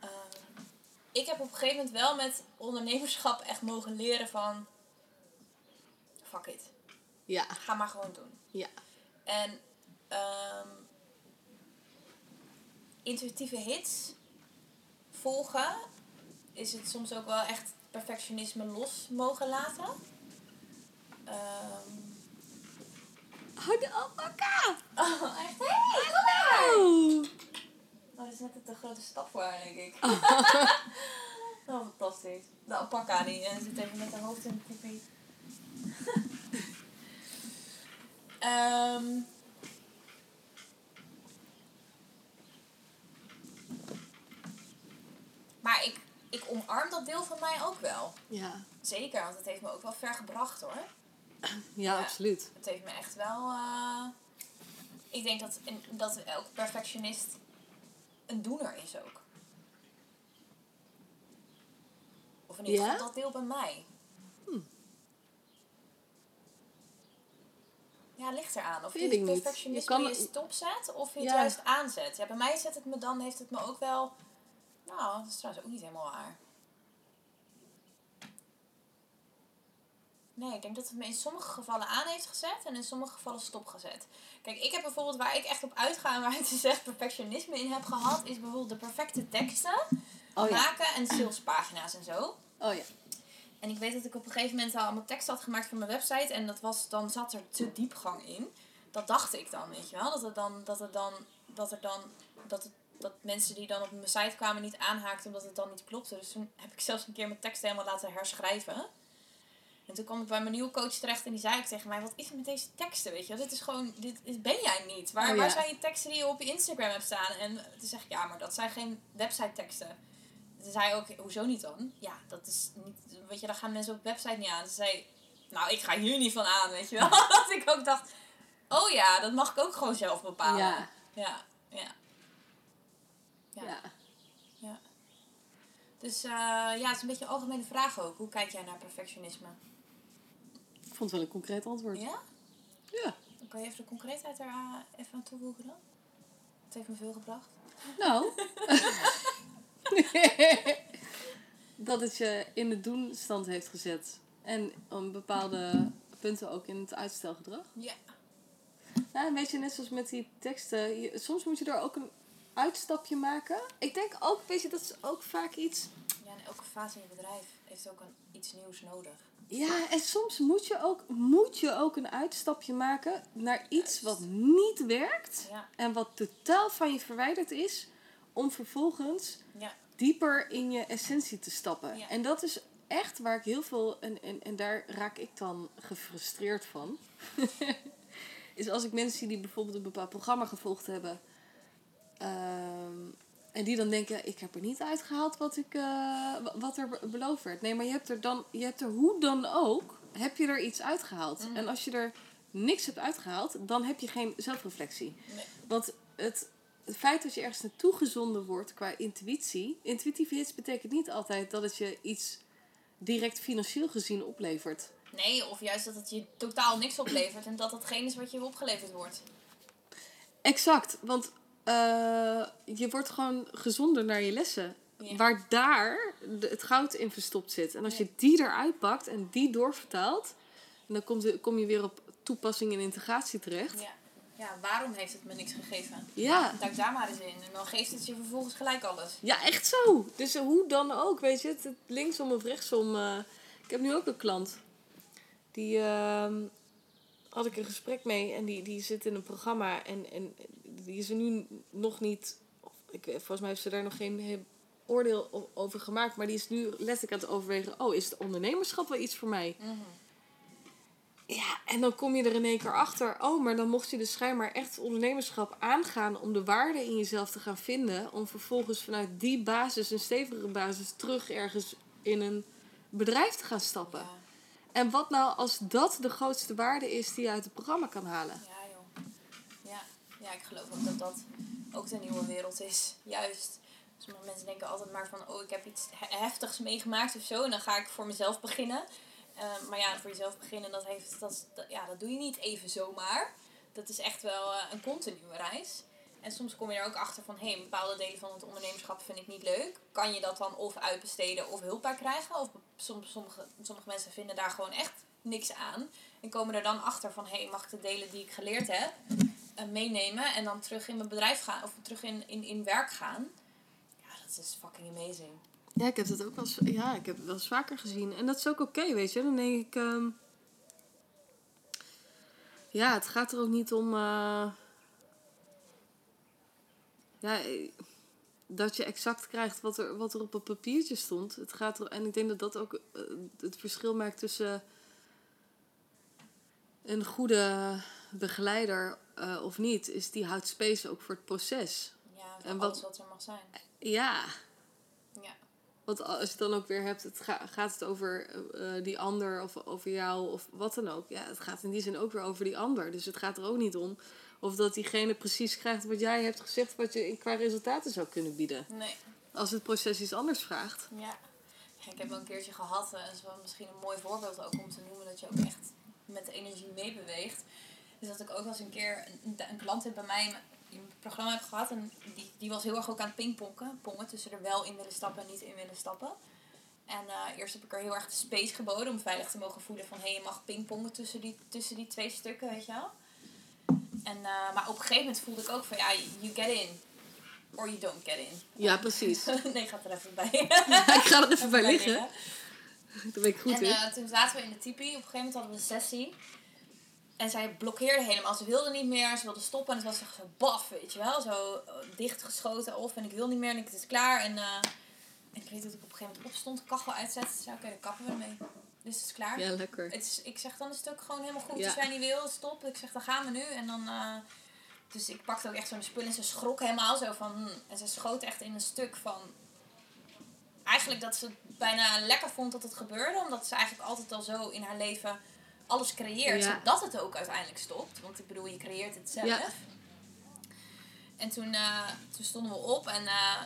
Ehm, ik heb op een gegeven moment wel met ondernemerschap echt mogen leren van. Fuck it.
Ja,
Ga maar gewoon doen.
ja,
En ehm, intuïtieve hits volgen is het soms ook wel echt perfectionisme los mogen laten.
Oh, de alpaca!
oh, echt? Hey,
Oh.
Oh, dat is net een te grote stap voor haar, denk ik. oh, fantastisch. De alpaca, die zit even met haar hoofd in de tipi. Ehm maar ik, ik omarm dat deel van mij ook wel.
Ja.
Zeker, want het heeft me ook wel ver gebracht hoor.
ja,
Ja.
absoluut.
Het heeft me echt wel. eh, ik denk dat, dat elke perfectionist een doener is ook. Of in ieder
Ja?
geval dat deel bij mij.
Hm.
Ja, ligt eraan. Of je perfectionisme
Je
je,
kan-
stopzet of je het
Ja.
juist aanzet. Ja, bij mij zet het me dan, heeft het me ook wel. Nou, dat is trouwens ook niet helemaal waar. Nee, ik denk dat het me in sommige gevallen aan heeft gezet en in sommige gevallen stopgezet. Kijk, ik heb bijvoorbeeld waar ik echt op uitga en waar ik dus echt perfectionisme in heb gehad, is bijvoorbeeld de perfecte teksten
Oh ja.
maken en salespagina's en zo.
Oh ja.
En ik weet dat ik op een gegeven moment al allemaal tekst had gemaakt voor mijn website. En dat was, dan zat er te diepgang in. Dat dacht ik dan, weet je wel. Dat, het dan, dat, het dan, dat er dan, dat, het, dat mensen die dan op mijn site kwamen niet aanhaakten omdat het dan niet klopte. Dus toen heb ik zelfs een keer mijn tekst helemaal laten herschrijven. En toen kwam ik bij mijn nieuwe coach terecht en die zei ook tegen mij, wat is er met deze teksten, weet je? Dit is gewoon, dit ben jij niet. Waar,
Oh ja.
waar zijn je teksten die je op je Instagram hebt staan? En toen zeg ik, ja, maar dat zijn geen website teksten. Toen zei ook, hoezo niet dan? Ja, dat is niet, weet je, daar gaan mensen op de website niet aan. Ze zei, nou, ik ga hier niet van aan, weet je wel. dat ik ook dacht, oh ja, dat mag ik ook gewoon zelf bepalen.
Ja.
Ja, ja. Ja.
Ja.
ja. Dus eh, ja, het is een beetje een algemene vraag ook. Hoe kijk jij naar perfectionisme?
Ik vond het wel een concreet antwoord.
Ja?
Ja.
Dan kan je even de concreetheid er eh, even aan toevoegen dan? Het heeft me veel gebracht.
Nou. dat het je in de doenstand heeft gezet. En om bepaalde punten ook in het uitstelgedrag.
Ja.
Ja, een beetje net zoals met die teksten. Je- soms moet je er ook een, uitstapje maken. Ik denk ook, weet je, dat is ook vaak iets...
Ja, en elke fase in je bedrijf heeft ook een, iets nieuws nodig.
Ja, en soms moet je, ook, moet je ook een uitstapje maken naar iets wat niet werkt.
Ja,
En wat totaal van je verwijderd is. Om vervolgens
ja,
dieper in je essentie te stappen.
Ja.
En dat is echt waar ik heel veel, en, en, en daar raak ik dan gefrustreerd van. is als ik mensen zie die bijvoorbeeld een bepaald programma gevolgd hebben. Ehm, en die dan denken, ik heb er niet uitgehaald wat, ik, eh, wa- wat er be- beloofd werd. Nee, maar je hebt er dan, je hebt er hoe dan ook, heb je er iets uitgehaald.
Mhm.
En als je er niks hebt uitgehaald, dan heb je geen zelfreflectie.
nee,
Want het, het feit dat je ergens naartoe gezonden wordt qua intuïtie. Intuïtief betekent niet altijd dat het je iets direct financieel gezien oplevert.
nee, of juist dat het je totaal niks oplevert en dat hetgeen is wat je opgeleverd wordt.
Exact, want eh, je wordt gewoon gezonder naar je lessen.
Ja.
Waar daar het goud in verstopt zit. En als je die eruit pakt en die doorvertaalt. Dan komt de- kom je weer op toepassing en integratie terecht.
Ja. ja, waarom heeft het me niks gegeven?
Ja,
Duik daar maar eens in en dan geeft het je vervolgens gelijk alles.
Ja, echt zo. Dus hoe dan ook, weet je, het, het linksom of rechtsom. eh, ik heb nu ook een klant. Die ehm, had ik een gesprek mee en die, die zit in een programma en, en die is er nu nog niet. Ik, volgens mij heeft ze daar nog geen oordeel over gemaakt, maar die is nu letterlijk aan het overwegen: oh, is het ondernemerschap wel iets voor mij?
Mhm.
Ja, en dan kom je er in één keer achter. Oh, maar dan mocht je dus schijnbaar echt ondernemerschap aangaan om de waarde in jezelf te gaan vinden. Om vervolgens vanuit die basis, een stevige basis, terug ergens in een bedrijf te gaan stappen.
Ja.
En wat nou als dat de grootste waarde is die je uit het programma kan halen?
Ja. Ja. ik geloof ook dat dat ook de nieuwe wereld is. Juist. Sommige mensen denken altijd maar van, oh, ik heb iets he- heftigs meegemaakt of zo. En dan ga ik voor mezelf beginnen. Eh, maar ja, voor jezelf beginnen, dat, heeft, dat, ja, dat doe je niet even zomaar. Dat is echt wel eh, een continue reis. En soms kom je er ook achter van, hé, hey, bepaalde delen van het ondernemerschap vind ik niet leuk. Kan je dat dan of uitbesteden of hulp bij krijgen? Of soms, sommige, sommige mensen vinden daar gewoon echt niks aan. En komen er dan achter van, hé, hey, mag ik de delen die ik geleerd heb meenemen en dan terug in mijn bedrijf gaan of terug in, in, in werk gaan? Ja, dat is fucking amazing.
Ja, ik heb dat ook wel ja, ik heb wel vaker gezien. En dat is ook oké, weet je. Dan denk ik... ehm, ja, het gaat er ook niet om... eh, ja, eh, dat je exact krijgt wat er, wat er op het papiertje stond. Het gaat er, en ik denk dat dat ook eh, het verschil maakt tussen een goede begeleider eh, of niet. Is die houdt space ook voor het proces.
Ja,
En
en
wat-
alles wat er mag zijn.
Ja,
Ja,
Want als je het dan ook weer hebt, het ga- gaat het over eh, die ander of over jou of wat dan ook. Ja, het gaat in die zin ook weer over die ander. Dus het gaat er ook niet om of dat diegene precies krijgt wat jij hebt gezegd, wat je qua resultaten zou kunnen bieden.
nee.
Als het proces iets anders vraagt.
Ja. ja ik heb wel een keertje gehad, eh, dat is wel misschien een mooi voorbeeld ook om te noemen, dat je ook echt met de energie meebeweegt. Dus dat ik ook wel eens een keer een, een klant heb bij mij in mijn- in mijn programma heb gehad en die, die was heel erg ook aan het pingpongen, pongen, tussen er wel in willen stappen en niet in willen stappen. En eh, eerst heb ik er heel erg de space geboden om veilig te mogen voelen van hé, je mag pingpongen tussen die, tussen die twee stukken, weet je wel. En, eh, maar op een gegeven moment voelde ik ook van ja, you get in. Or you don't get in.
Ja, precies.
nee, gaat er even bij.
ik ga er even bij liggen. Daar ben ik goed
en
in.
eh, toen zaten we in de tipi. Op een gegeven moment hadden we een sessie. En zij blokkeerde helemaal. Ze wilde niet meer. Ze wilde stoppen. En het was echt zo baf, weet je wel. Zo eh, dichtgeschoten of. En ik wil niet meer. En ik, het is klaar. En, eh, en ik weet dat ik op een gegeven moment opstond. Kachel uitzette. Ze zei, oké, dan kappen we ermee. Dus het is klaar.
Ja, lekker.
Het is, ik zeg dan is het ook gewoon helemaal goed.
Ja.
Als jij niet wil, stop. Ik zeg, dan gaan we nu. En dan... eh, dus ik pakte ook echt zo'n spul en ze schrok helemaal zo van... En ze schoot echt in een stuk van... Eigenlijk dat ze het bijna lekker vond dat het gebeurde. Omdat ze eigenlijk altijd al zo in haar leven alles creëert.
Ja.
Zodat het ook uiteindelijk stopt. Want ik bedoel, je creëert het zelf.
Ja.
En toen, eh, toen stonden we op en eh,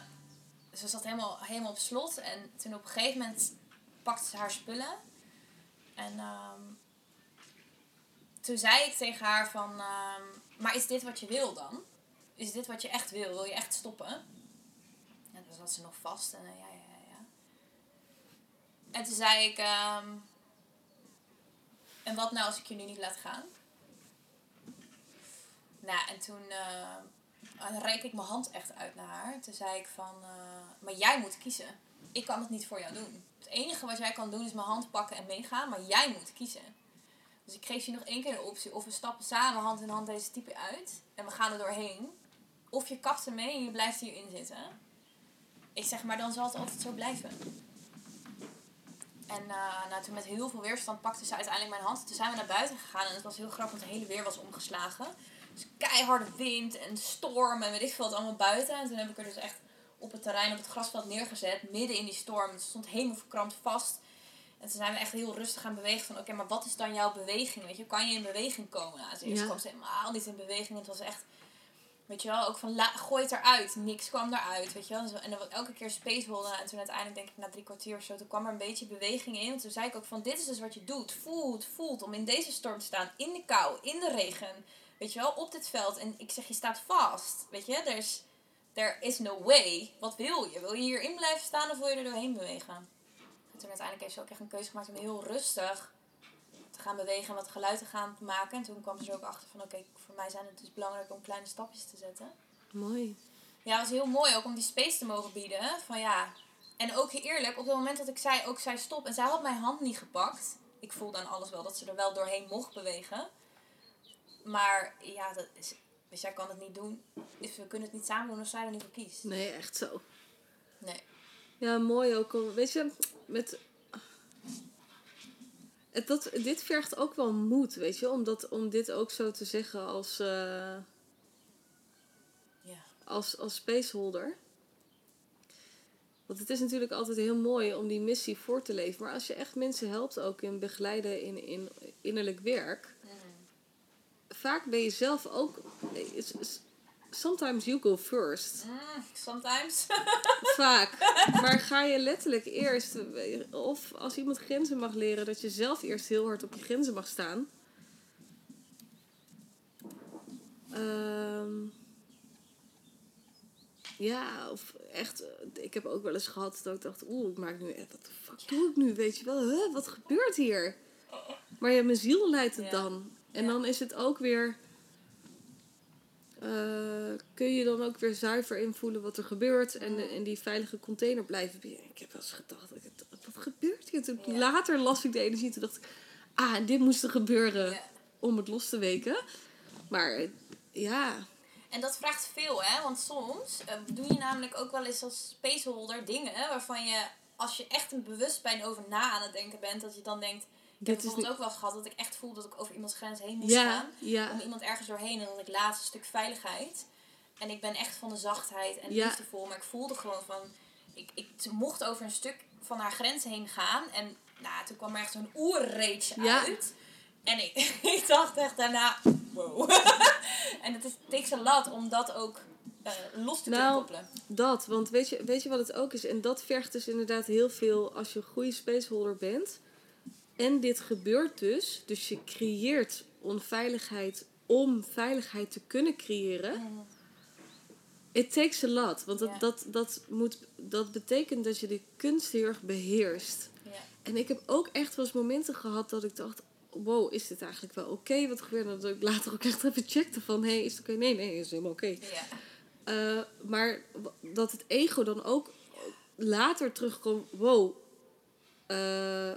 ze zat helemaal, helemaal op slot. En toen op een gegeven moment pakte ze haar spullen. En ehm, toen zei ik tegen haar van, ehm, maar is dit wat je wil dan? Is dit wat je echt wil? Wil je echt stoppen? En toen zat ze nog vast en eh, ja, ja, ja, ja. En toen zei ik, ehm, en wat nou als ik je nu niet laat gaan? Nou, en toen, En dan reik ik mijn hand echt uit naar haar. Toen zei ik van, eh, maar jij moet kiezen. Ik kan het niet voor jou doen. Het enige wat jij kan doen is mijn hand pakken en meegaan, maar jij moet kiezen. Dus ik geef je nog één keer de optie. Of we stappen samen hand in hand deze type uit. En we gaan er doorheen. Of je kapt ermee en je blijft hierin zitten. Ik zeg maar, dan zal het altijd zo blijven. En uh, nou, toen met heel veel weerstand pakte ze uiteindelijk mijn hand. Toen zijn we naar buiten gegaan en het was heel grappig, want het hele weer was omgeslagen. Dus keiharde wind en storm en weet ik veel wat allemaal buiten. En toen heb ik er dus echt op het terrein, op het grasveld neergezet, midden in die storm. Het stond helemaal verkrampt vast. En toen zijn we echt heel rustig gaan bewegen van, oké, maar wat is dan jouw beweging? Weet je, kan je in beweging komen? Nou, als eerst kwam ze helemaal niet in beweging. Het was echt Weet je wel, ook van la, gooi het eruit. Niks kwam eruit, weet je wel. En dan elke keer spaceholden. En toen uiteindelijk denk ik na drie kwartier of zo, toen kwam er een beetje beweging in. Toen zei ik ook van, dit is dus wat je doet. Voelt, voelt om in deze storm te staan. In de kou, in de regen. Weet je wel, op dit veld. En ik zeg, je staat vast. Weet je, er is, there is no way. Wat wil je? Wil je hierin blijven staan of wil je er doorheen bewegen? En toen uiteindelijk heeft ze ook echt een keuze gemaakt om heel rustig gaan bewegen en wat geluid te gaan maken. En toen kwam ze er ook achter van oké, voor mij zijn het dus belangrijk om kleine stapjes te zetten.
Mooi.
Ja, het was heel mooi ook om die space te mogen bieden. Van ja. En ook eerlijk, op het moment dat ik zei, ook zij stop en zij had mijn hand niet gepakt. Ik voelde aan alles wel dat ze er wel doorheen mocht bewegen. Maar ja, dat is, dus jij kan het niet doen. Dus we kunnen het niet samen doen als zij er niet voor kiest.
Nee, echt zo.
Nee.
Ja, mooi ook. Weet je, met dat, dit vergt ook wel moed, weet je, om, dat, om dit ook zo te zeggen als, uh,
ja.
als, als spaceholder. Want het is natuurlijk altijd heel mooi om die missie voor te leven. Maar als je echt mensen helpt ook in begeleiden in, in innerlijk werk. Mm. Vaak ben je zelf ook sometimes you go first.
Mm, sometimes.
Vaak. Maar ga je letterlijk eerst, of als iemand grenzen mag leren, dat je zelf eerst heel hard op je grenzen mag staan. Ehm, ja, of echt, ik heb ook wel eens gehad dat ik dacht, oeh, ik maak nu, wat de fuck doe ik nu, weet je wel, huh, wat gebeurt hier? Maar ja, mijn ziel leidt het dan. En dan is het ook weer uh, kun je dan ook weer zuiver invoelen wat er gebeurt en in die veilige container blijven. Ik heb wel eens gedacht, wat gebeurt hier? Toen Later las ik de energie toen dacht ik, ah, dit moest er gebeuren om het los te weken. Maar ja.
En dat vraagt veel, hè? Want soms uh, doe je namelijk ook wel eens als spaceholder dingen waarvan je, als je echt een bewustzijn over na aan het denken bent, dat je dan denkt ik heb bijvoorbeeld ook wel gehad dat ik echt voelde dat ik over iemands grens heen moest gaan. Om iemand ergens doorheen. En dat ik laatst een stuk veiligheid. En ik ben echt van de zachtheid en liefdevol. Maar ik voelde gewoon van... Ik, ik mocht over een stuk van haar grens heen gaan. En nou, toen kwam er echt zo'n oerreetje uit. En ik, ik dacht echt daarna... Wow. en het is takes a lot om dat ook uh, los te nou, koppelen.
dat. Want weet je, weet je wat het ook is? En dat vergt dus inderdaad heel veel als je een goede spaceholder bent en dit gebeurt dus. Dus je creëert onveiligheid om veiligheid te kunnen creëren. It takes a lot. Want dat, dat, dat, moet, dat betekent dat je de kunst heel erg beheerst. En ik heb ook echt wel eens momenten gehad dat ik dacht... Wow, is dit eigenlijk wel oké? Wat gebeurt er? Dat ik later ook echt even checkte van... Hé, hey, is het oké? Nee, nee, is helemaal oké. Uh, maar dat het ego dan ook later terugkomt... Wow, uh,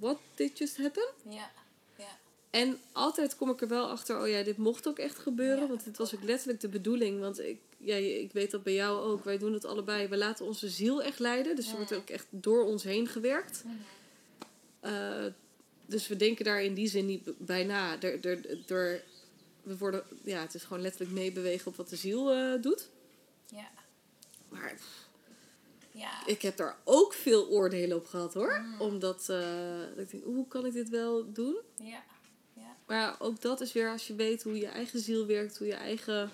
what did just happen?
Ja. ja.
En altijd kom ik er wel achter, oh ja, dit mocht ook echt gebeuren. Want dit was ook letterlijk de bedoeling. Want ik, ja, ik weet dat bij jou ook. Wij doen het allebei. We laten onze ziel echt leiden. Dus er wordt ook echt door ons heen gewerkt. Uh, dus we denken daar in die zin niet bij na. Er, we worden, ja, het is gewoon letterlijk meebewegen op wat de ziel uh, doet.
Ja.
Maar ja. Ik heb daar ook veel oordelen op gehad hoor. Mm. Omdat uh, ik denk, hoe kan ik dit wel doen?
Ja. ja.
Maar ook dat is weer als je weet hoe je eigen ziel werkt, hoe je eigen.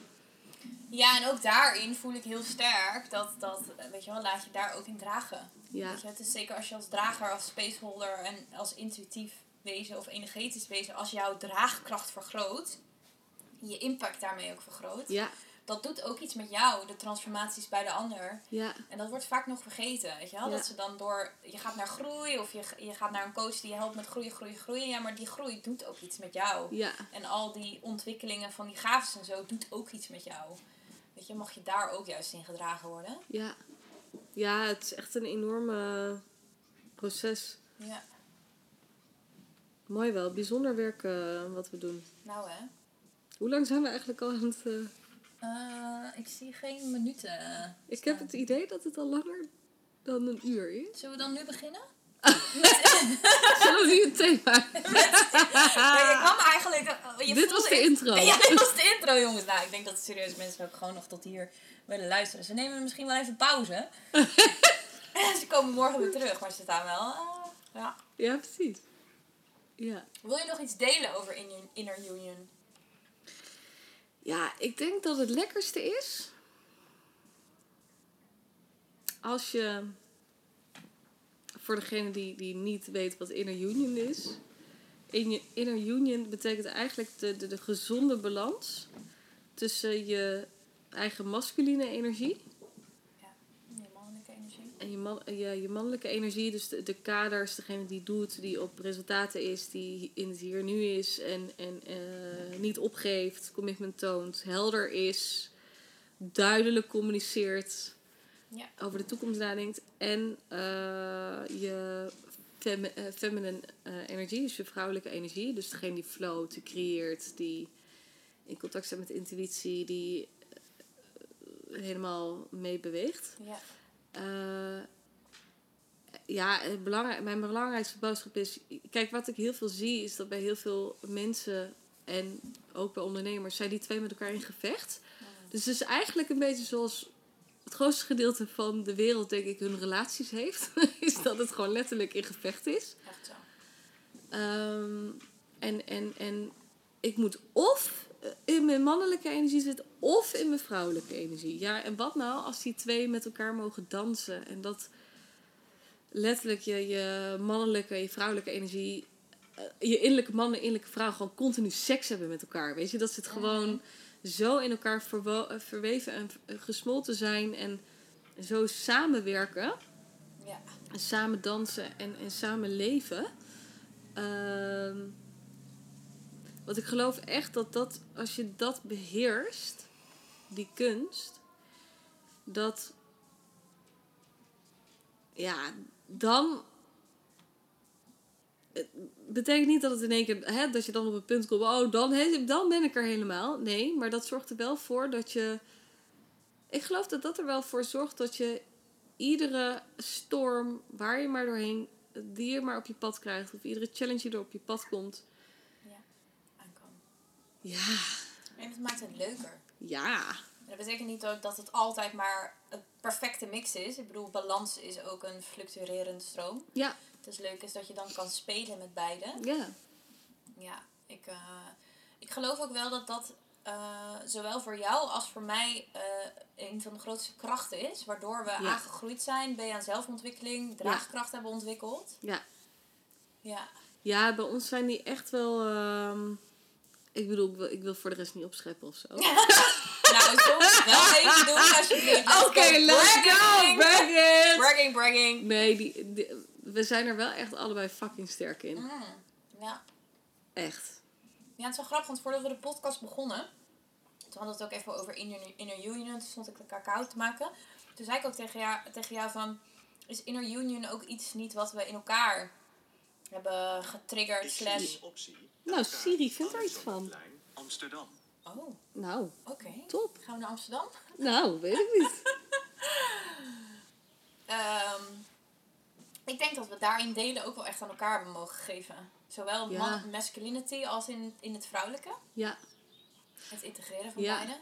Ja, en ook daarin voel ik heel sterk dat, dat weet je wel, laat je daar ook in dragen.
Ja.
Weet je, het is zeker als je als drager, als spaceholder en als intuïtief wezen of energetisch wezen, als jouw draagkracht vergroot, je impact daarmee ook vergroot.
Ja
dat doet ook iets met jou, de transformaties bij de ander.
Ja.
En dat wordt vaak nog vergeten, weet je wel? Dat ze dan door, je gaat naar groei of je, je gaat naar een coach die je helpt met groeien, groeien, groeien. Ja, maar die groei doet ook iets met jou.
Ja.
En al die ontwikkelingen van die gaven en zo doet ook iets met jou. weet je, mag je daar ook juist in gedragen worden.
Ja. Ja, het is echt een enorme proces.
Ja.
Mooi wel. Bijzonder werk eh, wat we doen.
Nou hè.
Hoe lang zijn we eigenlijk al aan het... eh,
Eh, ik zie geen minuten.
Ik heb het idee dat het al langer dan een uur is.
Zullen we dan nu beginnen?
Zullen we nu een thema?
Kwam eigenlijk... eh, je
Dit was de
in-
intro.
Ja, dit was de intro, jongens. Nou, ik denk dat serieus mensen ook gewoon nog tot hier willen luisteren. Ze nemen misschien wel even pauze. Ze komen morgen weer terug, maar ze staan wel... eh, ja.
Ja, precies. Ja.
Wil je nog iets delen over inner Union?
Ja, ik denk dat het lekkerste is als je, voor degene die, die niet weet wat inner union is, inner union betekent eigenlijk de, de, de gezonde balans tussen je eigen masculine energie. En je, man, je, je mannelijke energie, dus de, de kaders, degene die doet, die op resultaten is, die in het hier nu is en, en eh, niet opgeeft, commitment toont, helder is, duidelijk communiceert,
Ja.
over de toekomst nadenkt en eh, je eh, feminine energie, dus je vrouwelijke energie, dus degene die float, die creëert, die in contact staat met intuïtie, die helemaal mee beweegt.
Ja.
Eh, ja, mijn belangrijkste boodschap is... Kijk, wat ik heel veel zie is dat bij heel veel mensen... en ook bij ondernemers... zijn die twee met elkaar in gevecht. Dus het is eigenlijk een beetje zoals... het grootste gedeelte van de wereld, denk ik, hun relaties heeft. is dat het gewoon letterlijk in gevecht is.
Echt zo.
Ehm, en, en, en ik moet of in mijn mannelijke energie zitten of in mijn vrouwelijke energie. Ja, en wat nou als die twee met elkaar mogen dansen en dat letterlijk je, je mannelijke en je vrouwelijke energie, eh, je innerlijke man en innerlijke vrouw gewoon continu seks hebben met elkaar. Weet je, dat ze het gewoon zo in elkaar eh, verweven en gesmolten zijn en zo samenwerken
Ja.
en samen dansen en, en samen leven. Ehm, want ik geloof echt dat, dat als je dat beheerst, die kunst, dat ja, dan. Het betekent niet dat het in één keer, hè, dat je dan op een punt komt, oh, dan, hè, dan ben ik er helemaal. Nee, maar dat zorgt er wel voor dat je. Ik geloof dat dat er wel voor zorgt dat je iedere storm, waar je maar doorheen, die je maar op je pad krijgt, of iedere challenge die er op je pad komt. Ja,
En dat maakt het leuker.
ja,
Dat betekent niet ook dat het altijd maar een perfecte mix is. Ik bedoel, balans is ook een fluctuerende stroom.
ja,
Het is leuk is dat je dan kan spelen met beide.
ja.
Ja, ik, eh, ik geloof ook wel dat dat eh, zowel voor jou als voor mij eh, een van de grootste krachten is. Waardoor we aangegroeid zijn, ben je aan zelfontwikkeling, draagkracht hebben ontwikkeld.
Ja.
Ja,
Ja, bij ons zijn die echt wel. ehm, ik bedoel, ik wil, ik wil voor de rest niet opscheppen of zo. Oké,
nou soms wel even doen alsjeblieft. Let's Bragging.
Brag it!
Bragging, bragging.
Nee, die, die- we zijn er wel echt allebei fucking sterk in.
Mm, ja.
Echt.
Ja, het is wel grappig, want voordat we de podcast begonnen, toen hadden we het ook even over Inner, inner Union. Toen stond ik de cacao te maken. Toen zei ik ook tegen jou, tegen jou van, is Inner Union ook iets niet wat we in elkaar hebben getriggerd?
Ik zie
Slash...
een optie.
Nou, Siri vindt er iets van.
Amsterdam.
Oh, oké.
Nou, top.
Gaan we naar Amsterdam?
Nou, weet ik niet.
Ehm, ik denk dat we daarin delen ook wel echt aan elkaar hebben mogen geven. Zowel
Ja.
masculinity als in, in het vrouwelijke.
Ja,
Het integreren van
Ja.
beide.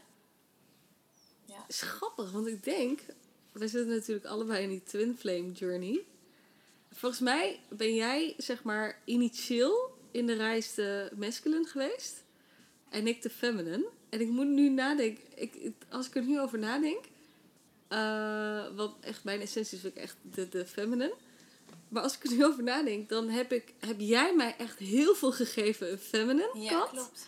is grappig, want ik denk, we zitten natuurlijk allebei in die twin flame journey. Volgens mij ben jij, zeg maar, initieel in de reis de masculine geweest en ik de feminine. En ik moet nu nadenken, ik, als ik er nu over nadenk, eh, wat echt mijn essentie is, ook echt de, de feminine. Maar als ik er nu over nadenk, dan heb, ik, heb jij mij echt heel veel gegeven een feminine
Ja,
kant.
klopt.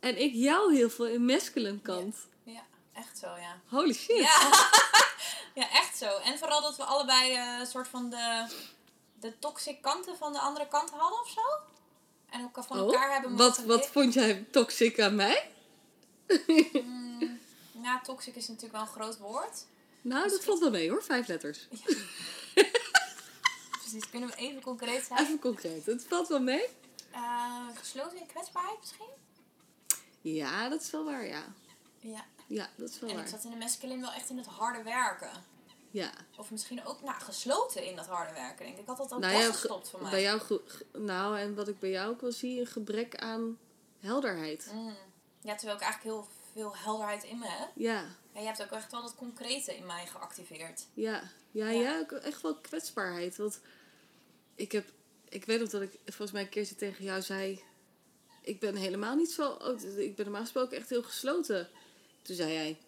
En ik jou heel veel een masculine kant.
Ja, echt zo, ja.
Holy shit.
Ja. ja, echt zo. En vooral dat we allebei eh, een soort van de, de toxic kanten van de andere kant hadden of zo. En ook van
Oh,
elkaar hebben
wat, wat vond jij toxic aan mij?
Ja, toxic is natuurlijk wel een groot woord.
Nou, dat valt wel mee hoor, vijf letters.
Precies, kunnen we even concreet zijn?
Even concreet, het valt wel mee.
Eh, gesloten in kwetsbaarheid misschien?
Ja, dat is wel waar, ja.
Ja.
Ja, dat is wel
En ik
waar.
zat in de masculine wel echt in het harde werken.
Ja.
Of misschien ook nou, gesloten in dat harde werken, denk ik. Ik had dat ook
Nou ja,
weggestopt van mij.
Bij jou, nou, en wat ik bij jou ook wel zie, een gebrek aan helderheid.
Mm. Ja, terwijl ik eigenlijk heel veel helderheid in me heb.
Ja,
Ja, je hebt ook echt wel dat concrete in mij geactiveerd.
ja. Ja,
Ja.
ja, ook echt wel kwetsbaarheid. Want ik heb, ik weet nog dat ik volgens mij een keertje tegen jou zei, ik ben helemaal niet zo, oh, ik ben normaal gesproken echt heel gesloten. Toen zei jij,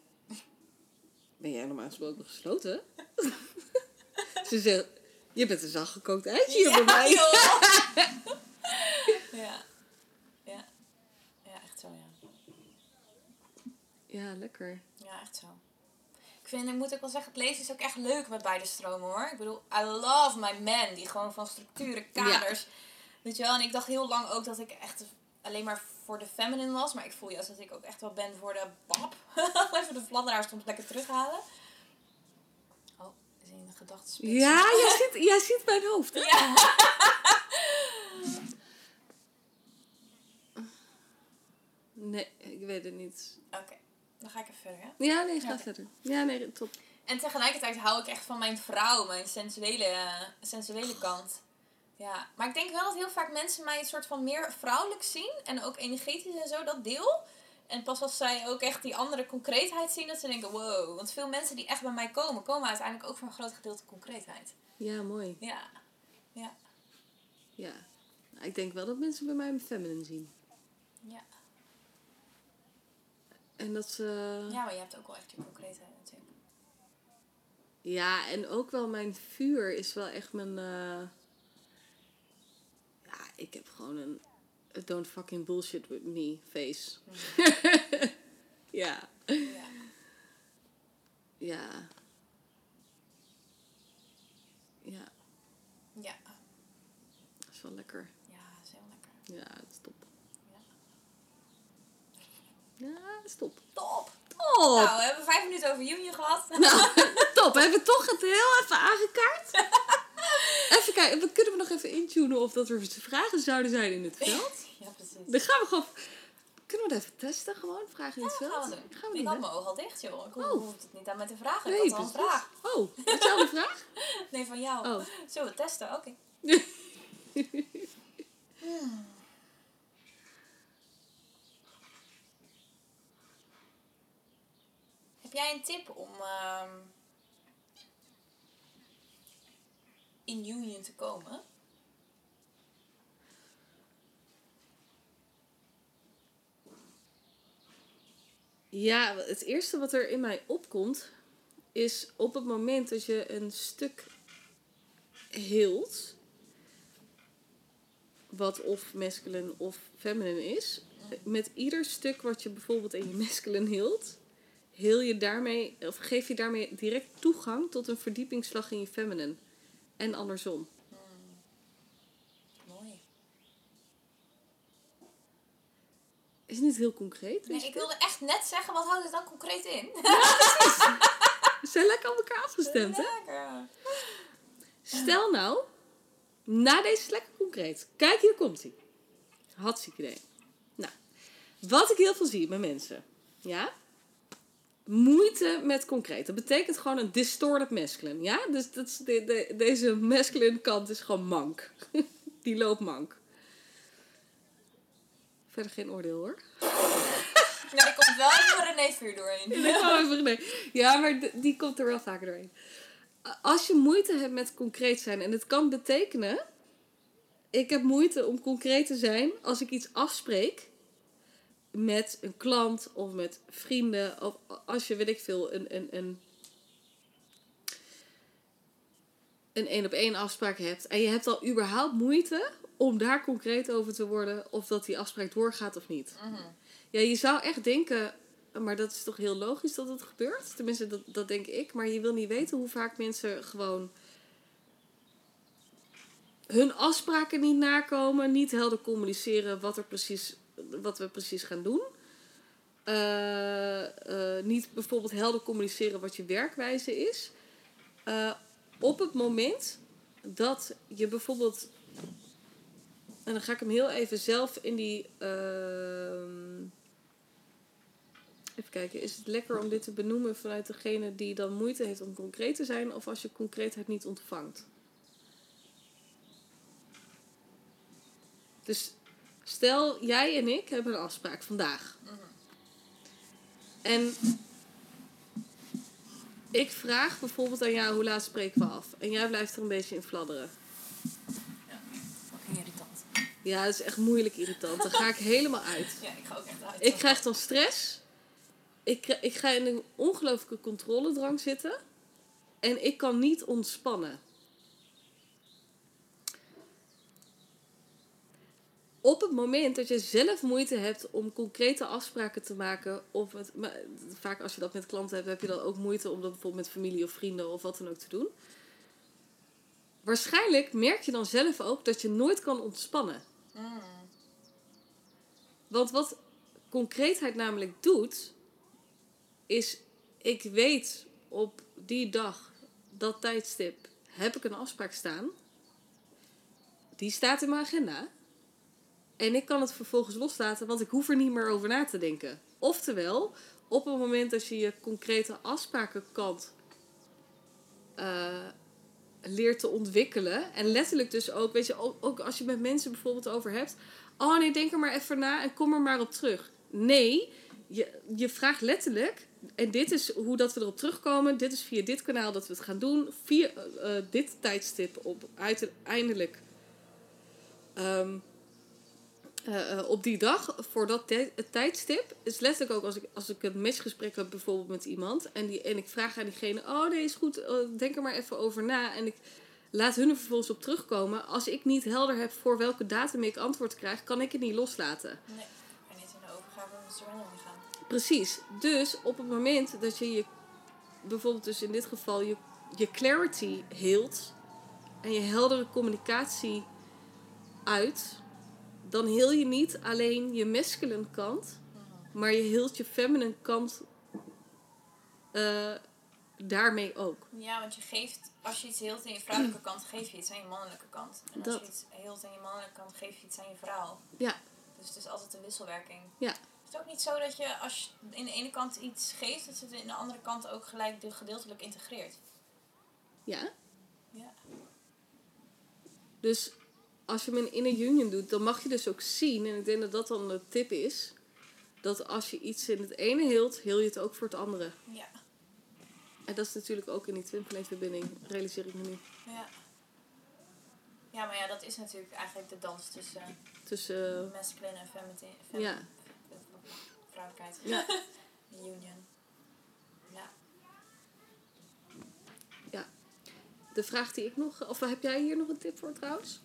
ben jij normaal gesproken gesloten? Ze zegt, je bent een zacht gekookt eitje hier bij mij.
ja. Ja. Ja, echt zo, ja.
Ja, lekker.
Ja, echt zo. Ik vind, ik moet ook wel zeggen, het lezen is ook echt leuk met beide stromen hoor. Ik bedoel, I love my man, die gewoon van structuren, kaders. Weet je wel, en ik dacht heel lang ook dat ik echt alleen maar voor de feminine was. Maar ik voel juist dat ik ook echt wel ben voor de bab. Even de fladderaar soms lekker terughalen. Oh, is in de
Ja, jij ziet, jij ziet mijn hoofd. hè?
Ja.
Nee, ik weet het niet.
Oké, dan ga ik even verder, hè.
Ja, nee, ga verder. Ja, nee, top.
En tegelijkertijd hou ik echt van mijn vrouw, mijn sensuele, eh, sensuele kant. Ja, maar ik denk wel dat heel vaak mensen mij een soort van meer vrouwelijk zien. En ook energetisch en zo, dat deel. En pas als zij ook echt die andere concreetheid zien, dat ze denken, wow. Want veel mensen die echt bij mij komen, komen uiteindelijk ook voor een groot gedeelte concreetheid.
Ja, mooi.
Ja. Ja.
Ja. Nou, ik denk wel dat mensen bij mij een feminine zien.
Ja.
En dat ze...
Ja, maar je hebt ook wel echt je concreetheid natuurlijk.
Ja, en ook wel mijn vuur is wel echt mijn... eh, ik heb gewoon een... Don't fucking bullshit with me face. ja.
Ja.
Ja. Ja,
Ja.
dat is wel lekker.
Ja, dat is heel lekker.
Ja, dat is top.
Ja.
Ja, dat is top.
Top!
Top!
Nou, we hebben vijf minuten over Union gehad.
Nou, top. We hebben toch het heel even aangekaart. Even kijken, we kunnen we nog even intunen of dat er vragen zouden zijn in het veld?
Ja, precies.
Dan gaan we gewoon... Kunnen we dat even testen gewoon? Vragen in het
Ja,
veld?
gaan we doen.
Gaan we
ik had mijn oog al dicht, joh. Ik hoef,
Oh.
het niet aan mij te vragen.
Nee,
ik had al een vraag.
Oh, jouw vraag?
Nee, van jou.
Oh.
Zullen we testen? Oké. Hmm. Heb jij een tip om ehm, in union te komen?
Ja, het eerste wat er in mij opkomt is op het moment dat je een stuk hield, wat of masculine of feminine is, met ieder stuk wat je bijvoorbeeld in je masculine hield, heel je daarmee, of geef je daarmee direct toegang tot een verdiepingsslag in je feminine. En andersom.
Mooi.
Is niet heel concreet.
Nee, ik wilde echt net zeggen, wat houdt het dan concreet in?
We zijn lekker op elkaar afgestemd, hè?
Lekker.
Stel nou, na deze is lekker concreet. Kijk, hier komt hij. Hartstikke idee. Nou, wat ik heel veel zie bij mensen, ja? Moeite met concreet. Dat betekent gewoon een distorted masculine, ja? Dus dat is de, de- deze masculine kant is gewoon mank. Die loopt mank. Verder geen oordeel hoor.
Nou, er komt wel even een René vuur doorheen.
Ja, maar die komt er wel vaker doorheen. Als je moeite hebt met concreet zijn, en het kan betekenen, ik heb moeite om concreet te zijn als ik iets afspreek met een klant of met vrienden, of als je, weet ik veel, een, een, een, een één op één afspraak hebt en je hebt al überhaupt moeite om daar concreet over te worden of dat die afspraak doorgaat of niet. Ja, je zou echt denken, maar dat is toch heel logisch dat het gebeurt? Tenminste, dat, dat denk ik. Maar je wil niet weten hoe vaak mensen gewoon hun afspraken niet nakomen, niet helder communiceren wat, er precies, wat we precies gaan doen. eh, eh, niet bijvoorbeeld helder communiceren wat je werkwijze is. Eh, op het moment dat je bijvoorbeeld. En dan ga ik hem heel even zelf in die. ehm, even kijken, is het lekker om dit te benoemen vanuit degene die dan moeite heeft om concreet te zijn, of als je concreetheid niet ontvangt? Dus stel, jij en ik hebben een afspraak vandaag. En ik vraag bijvoorbeeld aan jou hoe laat spreken we af? En jij blijft er een beetje in fladderen.
Fucking irritant.
Ja, dat is echt moeilijk irritant. Dan ga ik helemaal uit.
Ja, ik ga ook echt uit.
Ik krijg dan stress. Ik, ik ga in een ongelooflijke controledrang zitten. En ik kan niet ontspannen. Op het moment dat je zelf moeite hebt om concrete afspraken te maken, of het, maar vaak als je dat met klanten hebt, heb je dan ook moeite om dat bijvoorbeeld met familie of vrienden of wat dan ook te doen. Waarschijnlijk merk je dan zelf ook dat je nooit kan ontspannen.
Mm.
Want wat concreetheid namelijk doet, is ik weet op die dag, dat tijdstip, heb ik een afspraak staan. Die staat in mijn agenda. En ik kan het vervolgens loslaten, want ik hoef er niet meer over na te denken. Oftewel, op het moment dat je je concrete afsprakenkant eh, leert te ontwikkelen. En letterlijk dus ook, weet je, ook, als je met mensen bijvoorbeeld over hebt. Oh nee, denk er maar even na en kom er maar op terug. Nee, je, je vraagt letterlijk. En dit is hoe dat we erop terugkomen. Dit is via dit kanaal dat we het gaan doen. Via eh, dit tijdstip op uiteindelijk. ehm, eh, eh, op die dag, voor dat tijdstip, is letterlijk ook als ik, als ik een matchgesprek heb bijvoorbeeld met iemand en, die, en ik vraag aan diegene, oh nee, is goed, eh, denk er maar even over na. En ik laat hun er vervolgens op terugkomen. Als ik niet helder heb voor welke datum ik antwoord krijg, kan ik het niet loslaten.
Nee, kan niet in de overgave met surrendering gaan.
Precies. Dus op het moment dat je je, bijvoorbeeld dus in dit geval, je, je clarity heelt en je heldere communicatie uit, dan heel je niet alleen je masculine kant, maar je heelt je feminine kant eh, daarmee ook.
Ja, want je geeft, als je iets heelt aan je vrouwelijke kant, geef je iets aan je mannelijke kant. En als
Dat.
je iets heelt aan je mannelijke kant, geef je iets aan je vrouw.
Ja,
Dus het is altijd een wisselwerking.
ja,
Is het ook niet zo dat je als je in de ene kant iets geeft, dat het in de andere kant ook gelijk de gedeeltelijk integreert?
ja.
Ja.
Dus als je hem in inner union doet, dan mag je dus ook zien, en ik denk dat dat dan de tip is, dat als je iets in het ene heelt, heel je het ook voor het andere.
Ja.
En dat is natuurlijk ook in die twin flame verbinding, realiseer ik me nu.
Ja. Ja, maar ja, dat is natuurlijk eigenlijk de dans tussen
Tussen,
masculine en feminine.
eh, ja,
Vrouwelijkheid.
ja,
Union. Ja.
de vraag die ik nog, of heb jij hier nog een tip voor trouwens?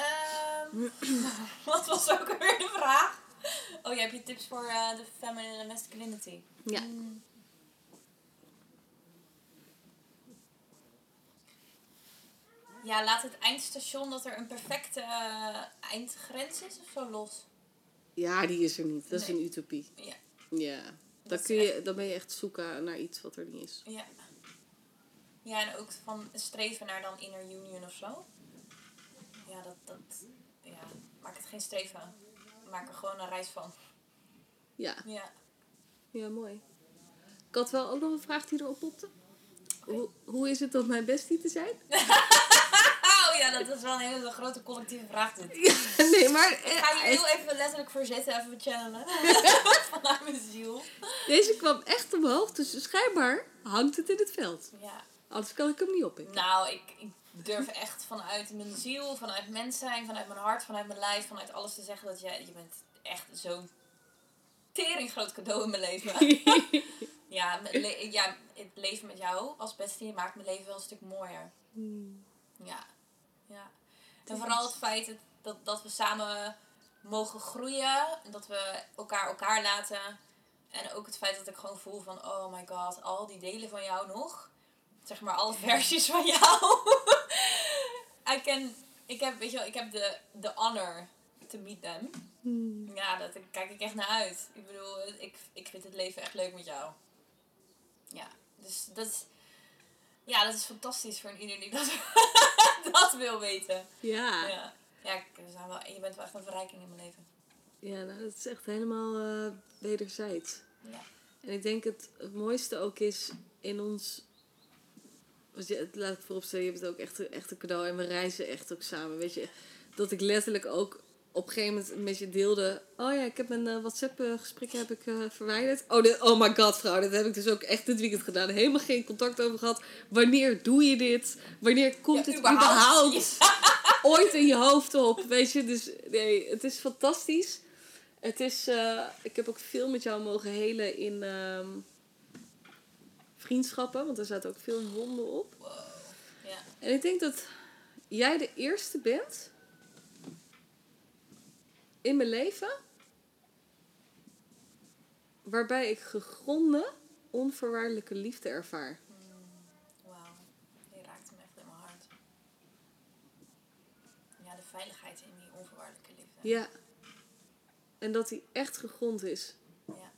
Ehm, wat was ook alweer de vraag? Oh, je hebt je tips voor eh, de feminine en masculinity.
Ja.
Mm. Ja, laat het eindstation dat er een perfecte eh, eindgrens is of zo los.
Ja, die is er niet. Dat is een utopie.
Ja.
Ja. Dan,
Dat
kun je, dan ben je echt zoeken naar iets wat er niet is.
Ja. Ja, en ook van streven naar dan inner union of zo. Ja, dat, dat, ja, maak het geen streven. Maak er gewoon een reis van.
Ja,
Ja.
ja, mooi. Ik had wel ook nog een vraag die erop popte. Hoe, hoe is het om mijn bestie te zijn?
Oh ja, dat is wel een hele grote collectieve vraag dit.
Ja, nee, maar
Ik ga
eh,
hier heel even letterlijk voor zitten, even channelen. Vanuit mijn ziel.
deze kwam echt omhoog, dus schijnbaar hangt het in het veld.
Ja.
Anders kan ik hem niet oppikken.
Nou, ik, ik durf echt vanuit mijn ziel, vanuit mens zijn, vanuit mijn hart, vanuit mijn lijf, vanuit alles te zeggen dat jij, je bent echt zo'n tering groot cadeau in mijn leven. ja, le- ja, het leven met jou als bestie maakt mijn leven wel een stuk mooier.
Hmm.
Ja. ja. En vooral het feit dat, dat, dat we samen mogen groeien. En dat we elkaar elkaar laten. En ook het feit dat ik gewoon voel van... Oh my god, al die delen van jou nog. Zeg maar alle versies van jou. I can, ik heb, weet je wel, ik heb de, de honor to meet them.
Hmm.
Ja, daar kijk ik echt naar uit. Ik bedoel, ik, ik vind het leven echt leuk met jou. Ja, dus dat is, ja, dat is fantastisch voor ieder die dat, dat wil weten.
Ja.
Ja, ja zijn wel, je bent wel echt een verrijking in mijn leven.
Ja, nou, dat is echt helemaal eh, wederzijds.
Ja.
En ik denk het, het mooiste ook is in ons. Want je, het laat ik vooropstellen, je hebt ook echt, een- echt een cadeau. En we reizen echt ook samen. Weet je, dat ik letterlijk ook op een gegeven moment met je deelde. Oh ja, ik heb mijn eh, WhatsApp-gesprekken heb ik, eh, verwijderd. Oh, dit, oh my god, vrouw. Dat heb ik dus ook echt dit weekend gedaan. Helemaal geen contact over gehad. Wanneer doe je dit? Wanneer komt
Ja,
het
überhaupt.
überhaupt ooit in je hoofd op? Weet je, dus nee, het is fantastisch. Het is, eh, ik heb ook veel met jou mogen helen in ehm, vriendschappen, want er zaten ook veel wonden op.
Wow. Ja.
En ik denk dat jij de eerste bent in mijn leven waarbij ik gegronde, onvoorwaardelijke liefde ervaar.
Wauw, die raakte me echt in mijn hart. Ja, de veiligheid in die onvoorwaardelijke liefde.
Ja. En dat die echt gegrond is.
Ja.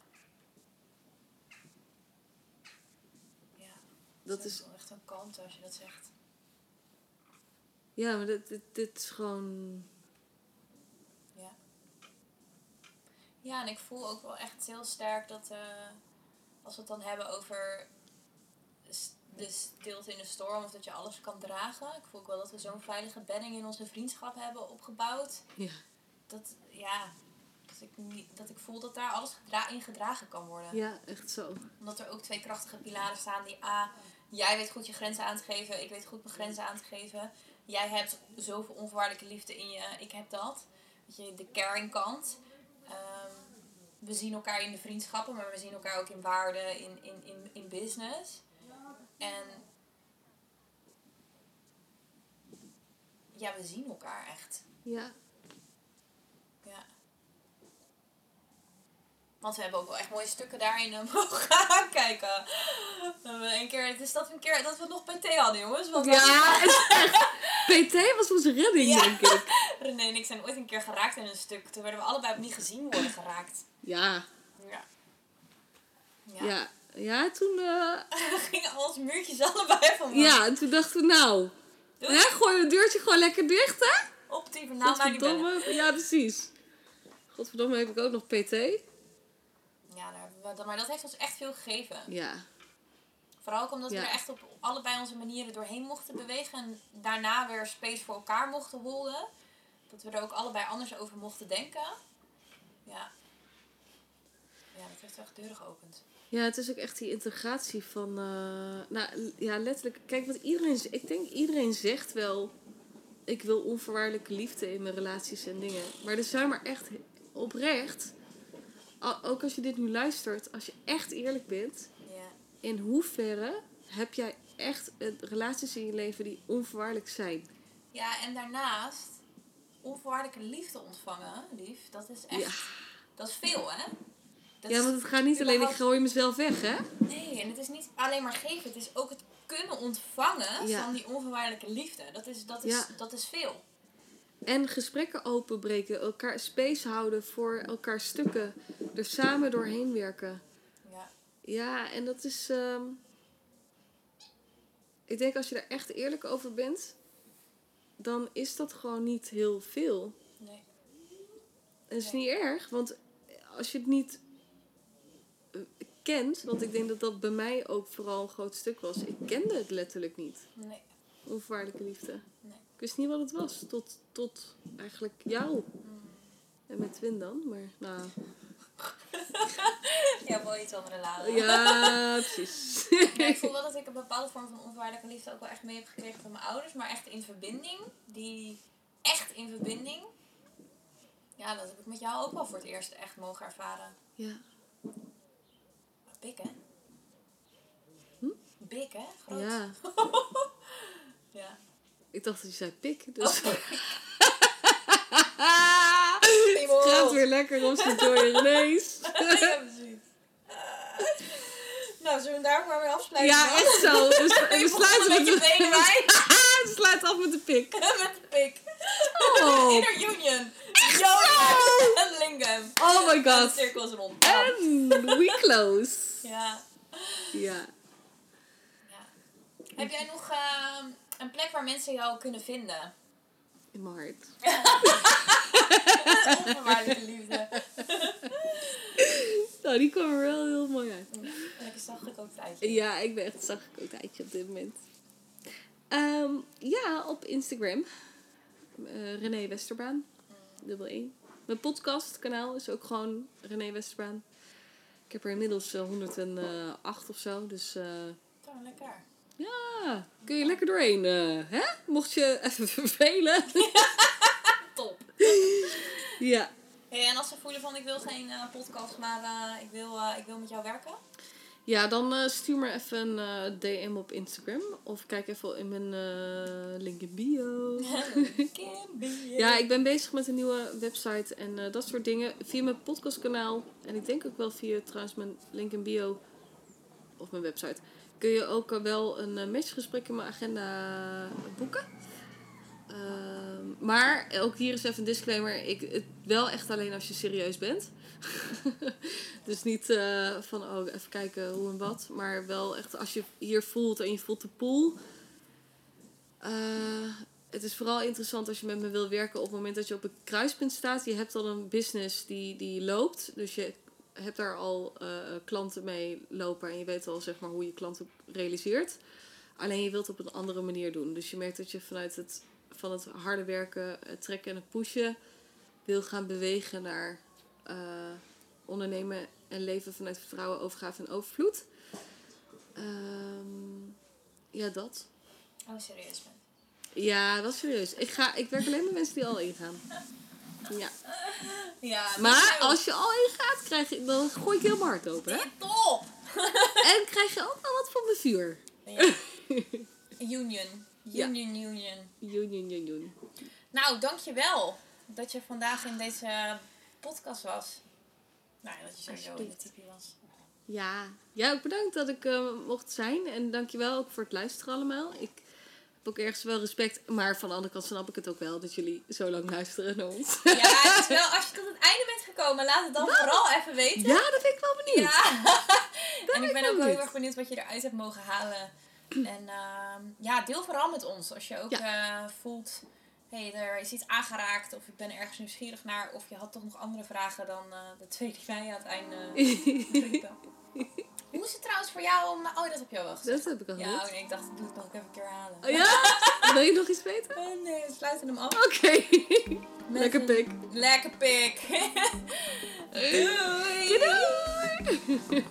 Ja,
Dat is,
wel echt een kalmte als je dat zegt.
ja, maar dit, dit, dit is gewoon.
Ja. Ja, en ik voel ook wel echt heel sterk dat eh, als we het dan hebben over de stilte in de storm of dat je alles kan dragen. Ik voel ook wel dat we zo'n veilige bedding in onze vriendschap hebben opgebouwd.
Ja.
Dat, ja, dat ik, niet, dat ik voel dat daar alles gedra- in gedragen kan worden.
ja, echt zo.
Omdat er ook twee krachtige pilaren staan die A, jij weet goed je grenzen aan te geven, ik weet goed mijn grenzen aan te geven. Jij hebt zoveel onvoorwaardelijke liefde in je, ik heb dat. Weet je, de caring kant. Ehm, we zien elkaar in de vriendschappen, maar we zien elkaar ook in waarde, in, in, in, in business. En ja, we zien elkaar echt.
Ja.
Want we hebben ook wel echt mooie stukken daarin eh, mogen aankijken. We hebben een keer, het is dat we een keer dat we nog PT hadden, jongens. Want
Ja. PT was onze redding,
Ja.
denk ik.
René en ik zijn ooit een keer geraakt in een stuk. Toen werden we allebei niet gezien worden geraakt.
Ja.
Ja. Ja.
Ja. Ja, toen,
We gingen als muurtjes allebei van
ja, en toen dachten we, nou, hè, gooi het deurtje gewoon lekker dicht, hè?
Op die naam maar bellen.
Godverdomme. Ja, precies. Godverdomme heb ik ook nog PT.
Ja, daar hebben we, maar dat heeft ons echt veel gegeven.
Ja.
Vooral ook omdat we er echt op allebei onze manieren doorheen mochten bewegen. En daarna weer space voor elkaar mochten holden. Dat we er ook allebei anders over mochten denken. Ja. Ja, dat heeft echt deuren geopend.
Ja, het is ook echt die integratie van, eh, nou ja, letterlijk. Kijk, wat iedereen, ik denk iedereen zegt wel, ik wil onvoorwaardelijke liefde in mijn relaties en dingen. Maar er zijn maar echt oprecht, ook als je dit nu luistert, als je echt eerlijk bent,
Ja.
in hoeverre heb jij echt eh, relaties in je leven die onvoorwaardelijk zijn?
Ja, en daarnaast onvoorwaardelijke liefde ontvangen, lief. Dat is echt,
Ja.
dat is veel, hè? Dat
Ja, want het gaat niet alleen, ik gooi mezelf weg, hè?
Nee, en het is niet alleen maar geven. Het is ook het kunnen ontvangen
Ja.
van die onvoorwaardelijke liefde. Dat is, dat is,
Ja.
dat is veel.
En gesprekken openbreken, elkaar space houden voor elkaar stukken, er samen doorheen werken.
Ja.
Ja, en dat is. ehm, ik denk als je er echt eerlijk over bent, dan is dat gewoon niet heel veel.
Nee.
En dat is
Nee.
niet erg, want als je het niet eh, kent, want ik denk dat dat bij mij ook vooral een groot stuk was. Ik kende het letterlijk niet,
Nee.
onvoorwaardelijke liefde.
Nee.
Ik wist niet wat het was, tot, tot eigenlijk jou. En met Twin dan, maar nou.
Ja, wel iets andere laden.
Ja, precies.
Ik voel wel dat ik een bepaalde vorm van onvoorwaardelijke liefde ook wel echt mee heb gekregen van mijn ouders. Maar echt in verbinding. Die echt in verbinding. Ja, dat heb ik met jou ook wel voor het eerst echt mogen ervaren.
Ja.
Bik, hè?
Hm?
Bik, hè? Groot.
ja,
Ja.
Ik dacht dat je zei pik, dus...
Oh.
Het gaat weer lekker zijn door je neus.
ja, precies. Nou, zullen we daar maar mee afsluiten?
Ja, echt zo. Dus we
Ik voel
sluiten. We sluiten af met de pik.
Met de pik.
Oh.
Inner union. En Lingam.
Oh my
En de
god.
cirkel is rond.
En we close.
Ja.
Ja.
ja. Heb jij nog ehm, een plek waar mensen jou kunnen vinden?
In mijn hart.
Onvoorwaardelijke liefde.
Nou, die kwam er wel heel mooi uit.
Lekker zacht gekookt eitje.
Ja, ik ben echt zacht gekookt eitje op dit moment. Ehm, ja, op Instagram. Eh René Westerbaan. Dubbel E. Mijn podcastkanaal is ook gewoon René Westerbaan. Ik heb er inmiddels eh, 108 of zo. Dus eh,
Zo, lekker.
Ja, kun je lekker doorheen. eh, hè? Mocht je even vervelen.
Top.
ja.
Hey, en als ze voelen van ik wil geen eh, podcast, maar eh, ik, wil, ik wil met jou werken.
Ja, dan stuur me even een DM op Instagram. Of kijk even in mijn link in bio. Ja, ik ben bezig met een nieuwe website en dat soort dingen. Via mijn podcastkanaal. En ik denk ook wel via trouwens mijn link in bio. Of mijn website. Kun je ook eh, wel een uh, matchgesprek in mijn agenda boeken. Ehm, maar ook hier is even een disclaimer. Ik, het, wel echt alleen als je serieus bent. dus niet eh, van oh, even kijken hoe en wat. Maar wel echt als je hier voelt en je voelt de pool. Eh, het is vooral interessant als je met me wil werken op het moment dat je op een kruispunt staat. Je hebt al een business die, die loopt. Dus je hebt daar al eh, klanten mee lopen. En je weet al zeg maar, hoe je klanten realiseert. Alleen je wilt het op een andere manier doen. Dus je merkt dat je vanuit het, van het harde werken, het trekken en het pushen... wil gaan bewegen naar eh, ondernemen en leven vanuit vertrouwen, overgave en overvloed. Ehm, ja, dat.
Oh, serieus ben.
Ja, dat is serieus. Ik, ga, ik werk alleen met mensen die al ingaan. Ja.
Ja,
Maar als je al ingaat, krijg je, dan gooi ik heel mijn hart open. Hè?
Top!
En krijg je ook wel wat van mijn vuur.
Ja. Union.
Ja.
Union, union.
Union, union.
Nou, dankjewel dat je vandaag in deze podcast was. Nou, ja, dat je sowieso in de was.
Ja. ja, ook bedankt dat ik eh, mocht zijn. En dankjewel ook voor het luisteren allemaal. Ik ook ergens wel respect. Maar van de andere kant snap ik het ook wel dat jullie zo lang luisteren naar ons.
Ja, het is wel, als je tot het einde bent gekomen, laat het dan vooral even weten.
Ja, dat ben ik wel benieuwd.
Ja. en ik ben ook
wel
heel erg benieuwd wat je eruit hebt mogen halen. En ehm, ja, deel vooral met ons. Als je ook eh, voelt, hé, hey, er is iets aangeraakt. Of ik ben ergens nieuwsgierig naar. Of je had toch nog andere vragen dan eh, de twee die wij aan het einde. Hoe is het trouwens voor jou om... Oh, dat heb je al wel gezegd.
Dat heb ik al
Ja,
gehoord.
oh nee, ik dacht, ik doe het nog even een keer halen.
Oh ja? Wil je nog iets weten?
Oh nee, we sluiten hem af.
Oké. Lekker pik.
Lekker pik. Doei.
Doei.